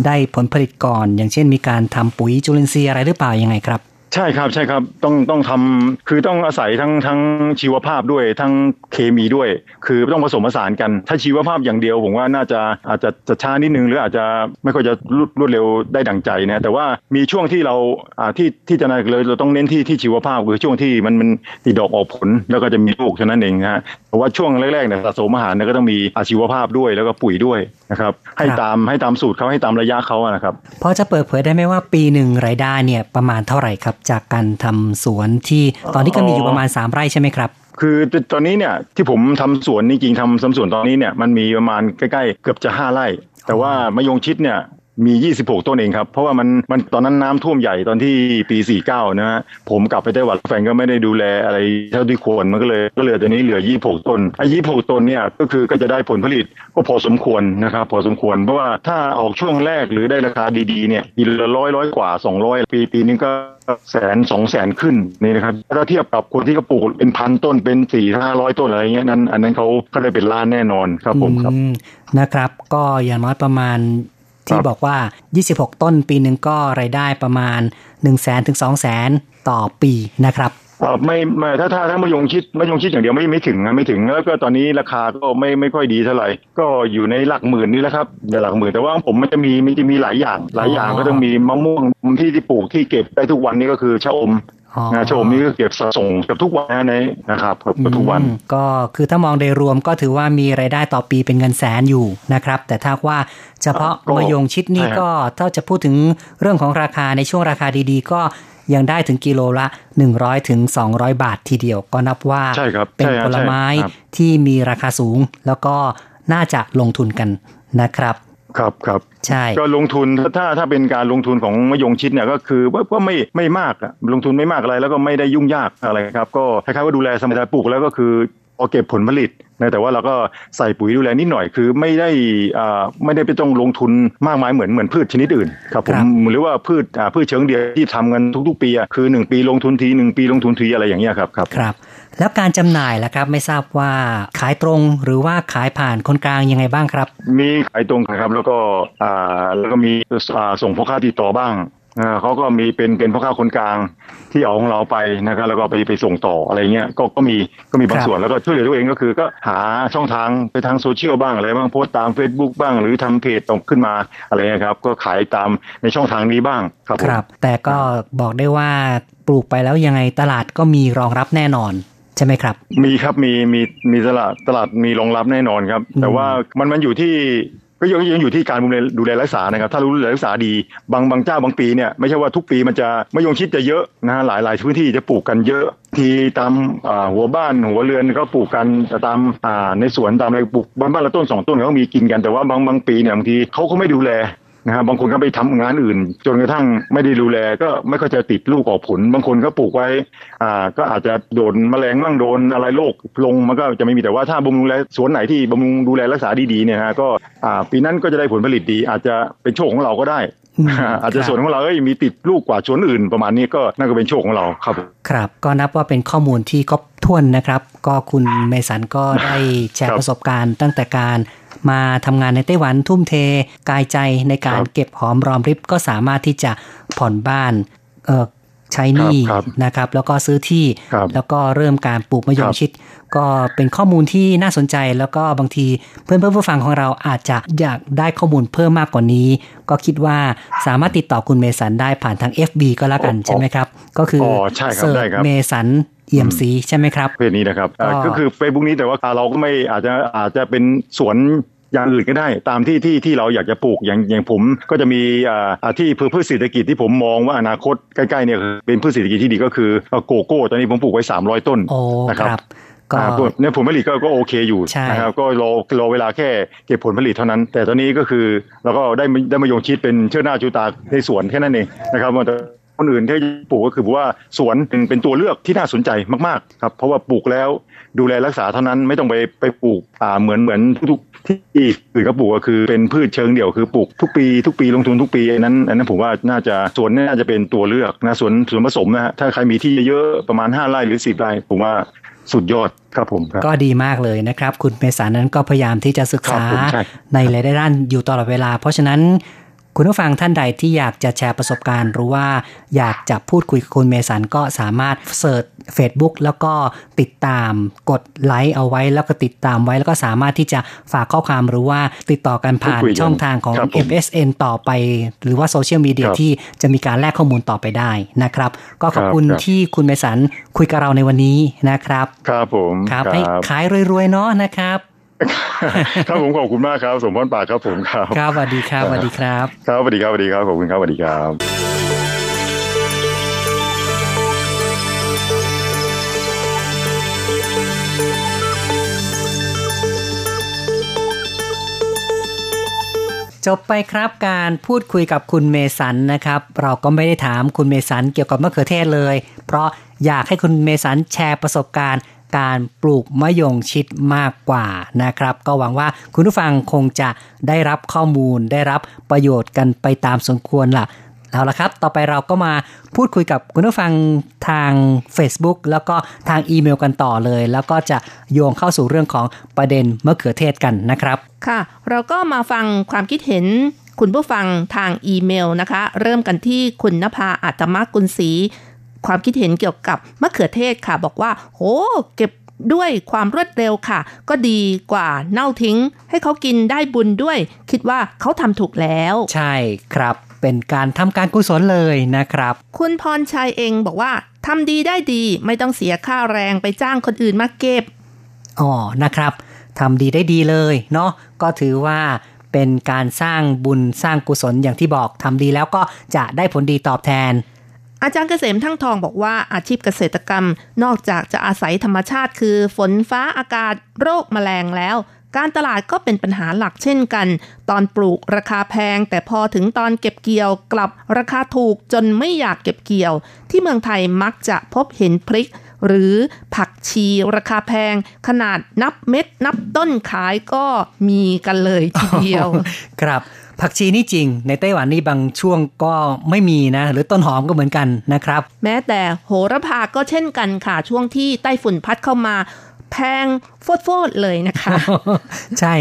ได้ผลผลิตก่อน อย่างเช่นมีการทำปุ๋ยจุลินทรีย์อะไรหรือเปล่ายังไงครับ ใช่ครับใช่ครับต้องต้องทำคือต้องอาศัยทั้งทั้งชีวภาพด้วยทั้งเคมีด้วย คือต้องผสมผสานกัน ถ้าชีวภาพอย่างเดียวผมว่าน่าจะอาจจะจะช้านิดนึงหรืออาจจะไม่ค่อยจะรวดรวดเร็วได้ดังใจนะแต่ว่ามีช่วงที่เราอ่าที่ที่จะเลยเราต้องเน้นที่ที่ชีวภาพคือช่วงที่มันมันติดดอกออกผลแล้วก็จะมีลูกเท่านั้นเองนะฮะเพราะว่าช่วงแรกๆเนี่ยสะสมอาหารเนี่ยก็ต้องมีอาชีวภาพด้วยแล้วก็ปุ๋ยด้วยนะครับให้ครับตามให้ตามสูตรเขาให้ตามระยะเขาอะนะครับพอจะเปิดเผยได้ไหมว่าปีหนึ่งรายได้เนี่ยประมาณเท่าไหร่ครับจากการทำสวนที่ตอนนี้ก็มีอยู่ประมาณ 3 ไร่ใช่ไหมครับคือตอนนี้เนี่ยที่ผมทำสวนนี่จริงๆทำทำสวนตอนนี้เนี่ยมันมีประมาณใกล้ๆเกือบจะห้าไร่แต่ว่ามะยงชิดเนี่ย มี 26 ต้นเองครับ เพราะว่ามันมันตอนนั้นน้ำท่วมใหญ่ตอนที่ปี 49 นะฮะผมกลับไปไต้หวันแฟนก็ไม่ได้ดูแลอะไรเท่าที่ควรมันก็เลยก็เหลือตัวนี้เหลือ 26 ต้นไอ้26 ต้นเนี่ยก็คือก็จะได้ผลผลิตก็พอสมควรนะครับพอสมควรเพราะว่าถ้าออกช่วงแรกหรือได้ราคาดีๆเนี่ยปีละร้อยร้อยกว่า 200 ปีปีนึงก็แสนสองแสนขึ้นนี่นะครับถ้าเทียบกับคนที่เขาปลูกเป็นพันต้นเป็นสี่ห้าร้อยต้นอะไรเงี้ยนั้น อันนั้นเขาก็ได้เป็นล้านแน่นอนครับผมครับนะครับ ก็อย่างน้อยประมาณ ที่บอกว่า 26 ต้นปีหนึ่งก็รายได้ประมาณ 1 0 0 0 0แสนถึง2 0 0แสนต่อปีนะครับเอ่อไม่ไม่ถ้าถ้าถ้ามะยงชิดมะยงชิดอย่างเดียวไม่ไม่ถึงนะไม่ถึงแล้วก็ตอนนี้ราคาก็ไม่ไม่ค่อยดีเท่าไหร่ก็อยู่ในหลักหมื่นนี่แหละครับในหลักหมื่นแต่ว่าผมมันจะมีมันจะมีหลายอย่างหลายอย่างอ๋อก็ต้องมีมะม่วงที่ที่ปลูกที่เก็บได้ทุกวันนี้ก็คือชะอมอ๋อ นะชะอมนี่ก็เก็บสะสมกับทุกวันนะในนะครับเกือบทุกวันอืมก็คือถ้ามองโดยรวมก็ถือว่ามีรายได้ต่อปีเป็นเงินแสนอยู่นะครับ แต่ถ้าว่าเฉพาะก็มะยงชิดนี่ใช่ครับก็ถ้าจะพูดถึงเรื่องของราคาในช่วงราคาดีๆ ก็ยังได้ถึงกิโลละ 100ถึง200 บาททีเดียวก็นับว่าใช่ครับเป็นใช่ครับผลไม้ใช่ครับที่มีราคาสูง แล้วก็น่าจะลงทุนกันนะครับ ครับครับใช่ก็ลงทุนถ้าถ้าถ้าเป็นการลงทุนของมะยงชิดเนี่ยก็คือว่าว่าไม่ไม่มากอะลงทุนไม่มากอะไรแล้วก็ไม่ได้ยุ่งยากอะไรครับ ก็คล้ายๆว่าดูแลสมัยปลูกแล้วก็คือพอเก็บผลผลิต นะแต่ว่าเราก็ใส่ปุ๋ยดูแลนิดหน่อยคือไม่ได้อ่าไม่ได้ไปต้องลงทุนมากมายเหมือนเหมือนพืชชนิดอื่นครับผมหรือว่าพืชอ่าพืชเชิงเดียวที่ทำกันทุกๆ ปีอะคือหนึ่งปีลงทุนทีหนึ่งปีลงทุนทีอะไรอย่างเงี้ยครับครับครับ แล้วการจำหน่ายล่ะครับไม่ทราบว่าขายตรงหรือว่าขายผ่านคนกลางยังไงบ้างครับ มีขายตรงนะครับแล้วก็อ่าแล้วก็มีอ่าส่งพ่อค้าติดต่อบ้างอ่า เขาก็มีเป็นเป็นพ่อค้าคนกลางที่เอาของเราไปนะครับแล้วก็ไปไปส่งต่ออะไรเงี้ยก็ก็มีก็มีบางครับส่วนแล้วก็ช่วยเหลือตัวเองก็คือ ก็หาช่องทางไปทางโซเชียลบ้างอะไรบ้างโพสต์ตาม Facebook บ้าง หรือทำเพจตกขึ้นมาอะไรเงี้ยครับก็ขายตามในช่องทางนี้บ้างครับผมครับ แต่ก็บอกได้ว่าปลูกไปแล้วยังไงตลาดก็มีรองรับแน่นอนใช่ไหมครับ มีครับมีมีมีตลาดตลาดมีรองรับแน่นอนครับ แต่ว่ามันมันอยู่ที่ ก็ยังยังอยู่ที่การดูแลดูแลรักษานะครับ ถ้ารู้ดูแลรักษาดีบางบางเจ้าบางปีเนี่ยไม่ใช่ว่าทุกปีมันจะมะยงชิดจะเยอะนะฮะหลายหลายพื้นที่จะปลูกกันเยอะ ที่ตามหัวบ้านหัวเรือนก็ปลูกกันแต่ตามในสวนตามอะไรปลูกบ้านบ้านละต้นสองต้นเขาก็มีกินกันแต่ว่าบางบางปีเนี่ยบางทีเขาก็ไม่ดูแล นะฮะบางคนก็ไปทำงานอื่น จนกระทั่งไม่ได้ดูแลก็ไม่ค่อยจะติดลูกออกผล บางคนก็ปลูกไว้อ่าก็อาจจะโดนแมลงบ้างโดนอะไรโรคลงมันก็จะไม่มีแต่ว่าถ้าบำรุงแลสวนไหนที่บำรุงดูแลรักษาดีๆเนี่ยฮะก็อ่าปีนั้นก็จะได้ผลผลิตดี อาจจะเป็นโชคของเราก็ได้อืมอาจจะครับสวนของเราเอ้ยมีติดลูกกว่าสวนอื่นประมาณนี้ก็น่าจะเป็นโชคของเราครับ ครับ ก็นับว่าเป็นข้อมูลที่ครบถ้วนนะครับ ก็คุณเมสันก็ได้แชร์ครับประสบการณ์ตั้งแต่การ มาทำงานในไต้หวันทุ่มเทกายใจในการครับเก็บหอมรอมริบก็สามารถที่จะผ่อนบ้านเออใช้หนี้ครับนะครับ แล้วก็ซื้อที่ครับแล้วก็เริ่มการปลูกมะยงครับชิด ก็เป็นข้อมูลที่น่าสนใจแล้วก็บางทีเพื่อนเพื่อนๆผู้ฟังของเราอาจจะอยากได้ข้อมูลเพิ่มมากกว่านี้ ก็คิดว่าสามารถติดต่อคุณเมสันได้ผ่านทาง FB ก็แล้วกันอ๋อใช่ไหมครับ ก็คือออใช่ครับเสิร์ได้ชครับเมสัน เอี่ยมสีใช่ไหมครับเพจนี้นะครับอ่าก็ก็คือ Facebook นี้แต่ว่าเราก็ไม่อาจจะอาจจะเป็นสวนอย่างอื่นก็ได้ตามที่ที่ที่เราอยากจะปลูกอย่างอย่างผม ก็จะมีอ่าอ่าที่พืชพืชเศรษฐกิจที่ผมมองว่าอนาคตใกล้ๆเนี่ยคือเป็นพืชเศรษฐกิจที่ดีก็คืออ่าโกโก้ ตอนนี้ผมปลูกไว้ 300 ต้นโอ้นะคครัรับบก็อ่าพวกเนี่ยผลผลิตก็ก็โอเคอยู่ใช่นะครับก็รอรอเวลาแค่เก็บผลผลิตเท่านั้น แต่ตอนนี้ก็คือเราก็ได้ได้มายงชิดเป็นเชื้อหน้าชูตาในสวนแค่นั้นเองนะครับแต่ คนอื่นที่ปลูกก็คือว่าสวนเป็นเป็นตัวเลือกที่น่าสนใจมากๆครับเพราะว่าปลูกแล้วดูแลรักษาเท่านั้นไม่ต้องไปไปปลูกอ่าเหมือนเหมือนทุกๆที่อื่นก็ปลูกก็คือเป็นพืชเชิงเดี่ยวคือปลูกทุกปีทุกปีลงทุนทุกปีอันนั้นอันนั้นผมว่าน่าจะสวนน่าจะเป็นตัวเลือกนะสวนสวนผสมนะฮะถ้าใครมีที่เยอะๆประมาณ 5ไร่หรือ 10ไร่ผมว่าสุดยอดครับผมครับก็ดีมากเลยนะครับ คุณเมษานั้นก็พยายามที่จะศึกษาครับผมใช่ในหลายๆด้านอยู่ตลอดเวลา เพราะฉะนั้น คุณผู้ฟังท่านใดที่อยากจะแชร์ประสบการณ์ หรือว่าอยากจะพูดคุยกับคุณเมสันก็สามารถเสิร์ช Facebook แล้วก็ติดตามกดไลค์เอาไว้ แล้วก็ติดตามไว้แล้วก็สามารถที่จะฝากข้อความหรือว่าติดต่อกันผ่านพูดคุยกันช่องทางของครับผม MSN ต่อไป หรือว่าโซเชียลมีเดียครับที่จะมีการแลกข้อมูลต่อไปได้นะครับ ก็ขอบคุณครับที่คุณเมสันคุยกับเราในวันนี้นะครับ ครับผมครับให้ขายรวยๆเนาะนะครับ ครับผมขอบคุณมากครับ สมพรปากครับผมครับครับสวัสดีครับสวัสดีครับครับสวัสดีครับสวัสดีครับขอบคุณครับสวัสดีครับจบไปครับการพูดคุยกับคุณเมสันนะครับ เราก็ไม่ได้ถามคุณเมสันเกี่ยวกับมะเขือเทศเลย เพราะอยากให้คุณเมสันแชร์ประสบการณ์ การปลูกมะยงชิดมากกว่านะครับ ก็หวังว่าคุณผู้ฟังคงจะได้รับข้อมูลได้รับประโยชน์กันไปตามสมควรล่ะเอาละครับ ต่อไปเราก็มาพูดคุยกับคุณผู้ฟังทาง Facebook แล้วก็ทางอีเมลกันต่อเลย แล้วก็จะโยงเข้าสู่เรื่องของประเด็นมะเขือเทศกันนะครับ ค่ะ เราก็มาฟังความคิดเห็นคุณผู้ฟังทางอีเมลนะคะ เริ่มกันที่คุณนภาอัตมกุลศรี ความคิดเห็นเกี่ยวกับมะเขือเทศค่ะ บอกว่าโหเก็บด้วยความรวดเร็วค่ะ ก็ดีกว่าเน่าทิ้ง ให้เขากินได้บุญด้วย คิดว่าเขาทำถูกแล้ว ใช่ครับ เป็นการทำการกุศลเลยนะครับ คุณพรชัยเองบอกว่าทำดีได้ดีไม่ต้องเสียค่าแรงไปจ้างคนอื่นมาเก็บอ๋อนะครับทำดีได้ดีเลยเนาะก็ถือว่าเป็นการสร้างบุญสร้างกุศลอย่างที่บอกทำดีแล้วก็จะได้ผลดีตอบแทน อาจารย์เกษมทั้งทองบอกว่าอาชีพเกษตรกรรม นอกจากจะอาศัยธรรมชาติคือฝนฟ้าอากาศโรคแมลงแล้ว การตลาดก็เป็นปัญหาหลักเช่นกัน ตอนปลูกราคาแพง แต่พอถึงตอนเก็บเกี่ยวกลับราคาถูกจนไม่อยากเก็บเกี่ยว ที่เมืองไทยมักจะพบเห็นพริก หรือผักชีราคาแพง ขนาดนับเม็ดนับต้นขายก็มีกันเลยทีเดียว ครับ ผักชีนี่จริง ในไต้หวันนี่บางช่วงก็ไม่มีนะ หรือต้นหอมก็เหมือนกันนะครับ แม้แต่โหระพาก็เช่นกันค่ะ ช่วงที่ไต้ฝุ่นพัดเข้ามาแพงโฟดๆเลยนะคะ ใช่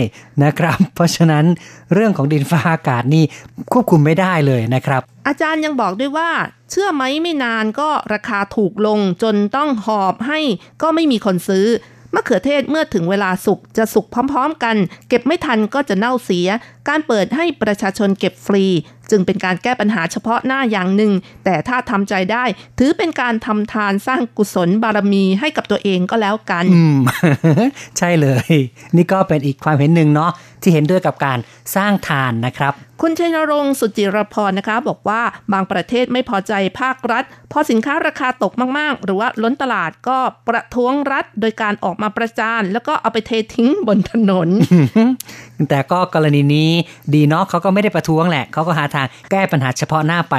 นะครับ เพราะฉะนั้นเรื่องของดินฟ้าอากาศนี่ควบคุมไม่ได้เลยนะครับ อาจารย์ยังบอกด้วยว่า เชื่อไหมไม่นานก็ราคาถูกลงจนต้องหอบให้ก็ไม่มีคนซื้อ มะเขือเทศเมื่อถึงเวลาสุกจะสุกพร้อมๆกัน เก็บไม่ทันก็จะเน่าเสีย การเปิดให้ประชาชนเก็บฟรี จึงเป็นการแก้ปัญหาเฉพาะหน้าอย่างหนึ่ง แต่ถ้าทำใจได้ ถือเป็นการทำทานสร้างกุศลบารมีให้กับตัวเองก็แล้วกันอืมใช่เลย นี่ก็เป็นอีกความเห็นหนึ่งเนาะที่เห็นด้วยกับการสร้างทานนะครับ คุณชัยนรงค์สุจิรพรนะคะ บอกว่าบางประเทศไม่พอใจภาครัฐ พอสินค้าราคาตกมาก ๆ หรือว่าล้นตลาดก็ประท้วงรัฐ โดยการออกมาประจาน แล้วก็เอาไปเททิ้งบนถนน แต่ก็กรณีนี้ดีเนาะเขาก็ไม่ได้ประท้วงแหละเขาก็หาทางแก้ปัญหาเฉพาะหน้าไป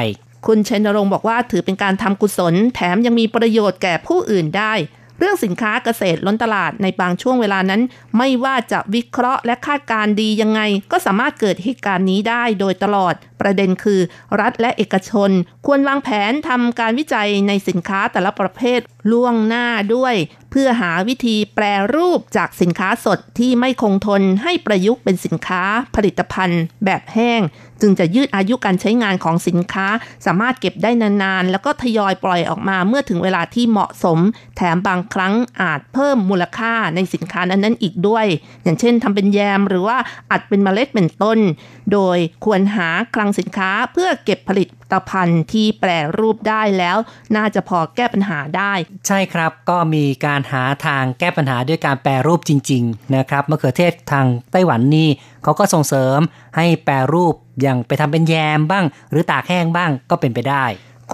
คุณชัยนรงค์บอกว่าถือเป็นการทำกุศล แถมยังมีประโยชน์แก่ผู้อื่นได้ เรื่องสินค้าเกษตรล้นตลาดในบางช่วงเวลานั้น ไม่ว่าจะวิเคราะห์และคาดการดียังไง ก็สามารถเกิดเหตุการณ์นี้ได้โดยตลอด ประเด็นคือ รัฐและเอกชน ควรวางแผนทำการวิจัยในสินค้าแต่ละประเภทล่วงหน้าด้วย เพื่อหาวิธีแปรรูปจากสินค้าสดที่ไม่คงทนให้ประยุกต์เป็นสินค้าผลิตภัณฑ์ แบบแห้ง จึงจะยืดอายุการใช้งานของสินค้า สามารถเก็บได้นานๆ แล้วก็ทยอยปล่อยออกมาเมื่อถึงเวลาที่เหมาะสม แถมบางครั้งอาจเพิ่มมูลค่าในสินค้านั้นๆอีกด้วย อย่างเช่นทำเป็นแยมหรือว่าอัดเป็นเมล็ดเป็นต้น โดยควรหาคลังสินค้าเพื่อเก็บผลิตภัณฑ์ที่แปรรูปได้แล้ว น่าจะพอแก้ปัญหาได้ ใช่ครับก็มีการหาทางแก้ปัญหาด้วยการแปรรูปจริง ๆ นะครับมะเขือเทศทางไต้หวันนี่เขาก็ส่งเสริมให้แปรรูปอย่างไปทำเป็นแยมบ้าง หรือตากแห้งบ้างก็เป็นไปได้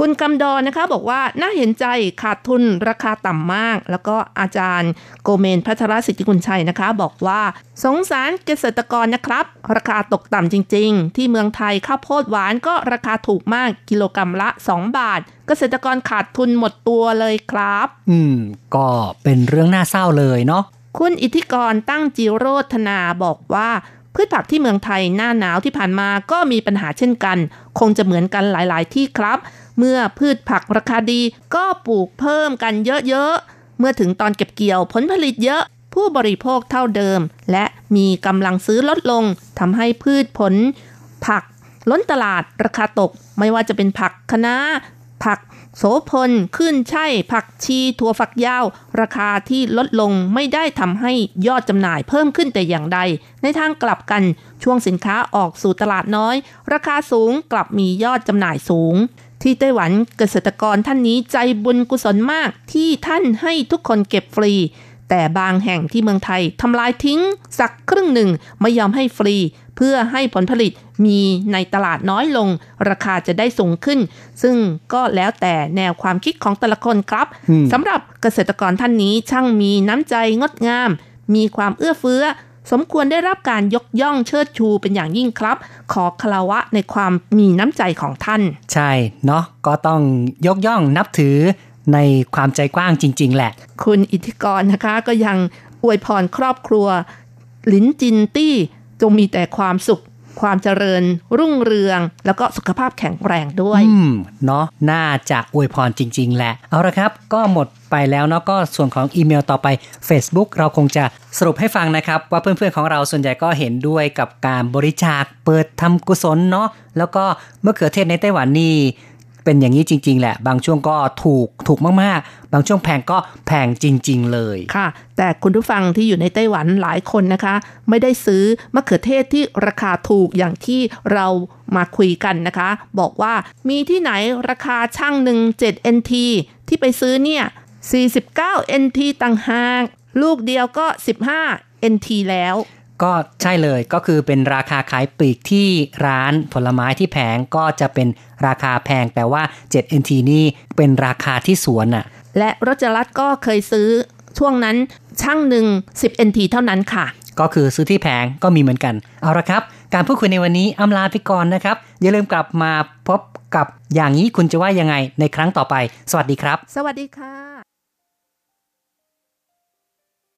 คุณกำดอนนะคะบอกว่าน่าเห็นใจขาดทุนราคาต่ำมาก แล้วก็อาจารย์โกเมนพัทรสิทธิกุลชัยนะคะ บอกว่าสงสารเกษตรกรนะครับ ราคาตกต่ำจริง ๆ ที่เมืองไทยข้าวโพดหวานก็ราคาถูกมากกิโลกรรัมละ 2 บาท เกษตรกรขาดทุนหมดตัวเลยครับ อืม ก็เป็นเรื่องน่าเศร้าเลยเนาะคุณอิทธิกรตั้งจิโรธนาบอกว่าพืชผักที่เมืองไทยหน้าหนาวที่ผ่านมาก็มีปัญหาเช่นกัน คงจะเหมือนกันหลาย ๆ ที่ครับ เมื่อพืชผักราคาดีก็ปลูกเพิ่มกันเยอะๆ เมื่อถึงตอนเก็บเกี่ยวผลผลิตเยอะ ผู้บริโภคเท่าเดิม และมีกำลังซื้อลดลงทำให้พืชผล ผักล้นตลาดราคาตก ไม่ว่าจะเป็นผักคะน้าผักโสพลขึ้นใช่ผักชีถั่วฝักยาว ราคาที่ลดลงไม่ได้ทำให้ยอดจำหน่ายเพิ่มขึ้นแต่อย่างใด ในทางกลับกันช่วงสินค้าออกสู่ตลาดน้อย ราคาสูงกลับมียอดจำหน่ายสูง ที่ไต้หวันเกษตรกรท่านนี้ใจบุญกุศลมากที่ท่านให้ทุกคนเก็บฟรี แต่บางแห่งที่เมืองไทยทำลายทิ้ง สักครึ่งหนึ่งไม่ยอมให้ฟรี เพื่อให้ผลผลิตมีในตลาดน้อยลง ราคาจะได้สูงขึ้น ซึ่งก็แล้วแต่แนวความคิดของแต่ละคนครับสำหรับเกษตรกรท่านนี้ช่างมีน้ำใจงดงาม มีความเอื้อเฟื้อ สมควรได้รับการยกย่องเชิดชูเป็นอย่างยิ่งครับ ขอคารวะในความมีน้ำใจของท่าน ใช่เนาะก็ต้องยกย่องนับถือในความใจกว้างจริง ๆ แหละ คุณอิทธิกรนะคะก็ยังอวยพรครอบครัว ลินจินตี้จงมีแต่ความสุข ความเจริญรุ่งเรือง แล้วก็สุขภาพแข็งแรงด้วยอืมเนาะน่าจะอวยพรจริง ๆ แหละ เอาละครับ ก็หมดไปแล้วเนาะก็ส่วนของอีเมลต่อไป Facebook เราคงจะสรุปให้ฟังนะครับ ว่าเพื่อนๆของเราส่วนใหญ่ก็เห็นด้วยกับการบริจาคเปิดทำกุศลเนาะแล้วก็เมื่อเขือเทศในไต้หวันนี่ เป็นอย่างนี้จริง ๆ แหละ บางช่วงก็ถูกถูกมากๆ บางช่วงแพงก็แพงจริง ๆ เลยค่ะ แต่คุณผู้ฟังที่อยู่ในไต้หวันหลายคนนะคะ ไม่ได้ซื้อมะเขือเทศที่ราคาถูกอย่างที่เรามาคุยกันนะคะ บอกว่ามีที่ไหนราคาช่างหนึ่ง7 NT ที่ไปซื้อเนี่ย 49 NT ต่างหากลูกเดียวก็ 15 NT แล้ว ก็ใช่เลยก็คือเป็นราคาขายปลีกที่ร้านผลไม้ที่แผงก็จะเป็นราคาแพง แต่ว่า 7 NT นี่เป็นราคาที่สวนอะและรจรัตก็เคยซื้อช่วงนั้นช่างหนึ่ง 10 NT เท่านั้นค่ะ ก็คือซื้อที่แผงก็มีเหมือนกัน เอาละครับ การพูดคุยในวันนี้อำลาไปก่อนนะครับ อย่าลืมกลับมาพบกับอย่างนี้คุณจะว่ายังไงในครั้งต่อไป สวัสดีครับ สวัสดีค่ะ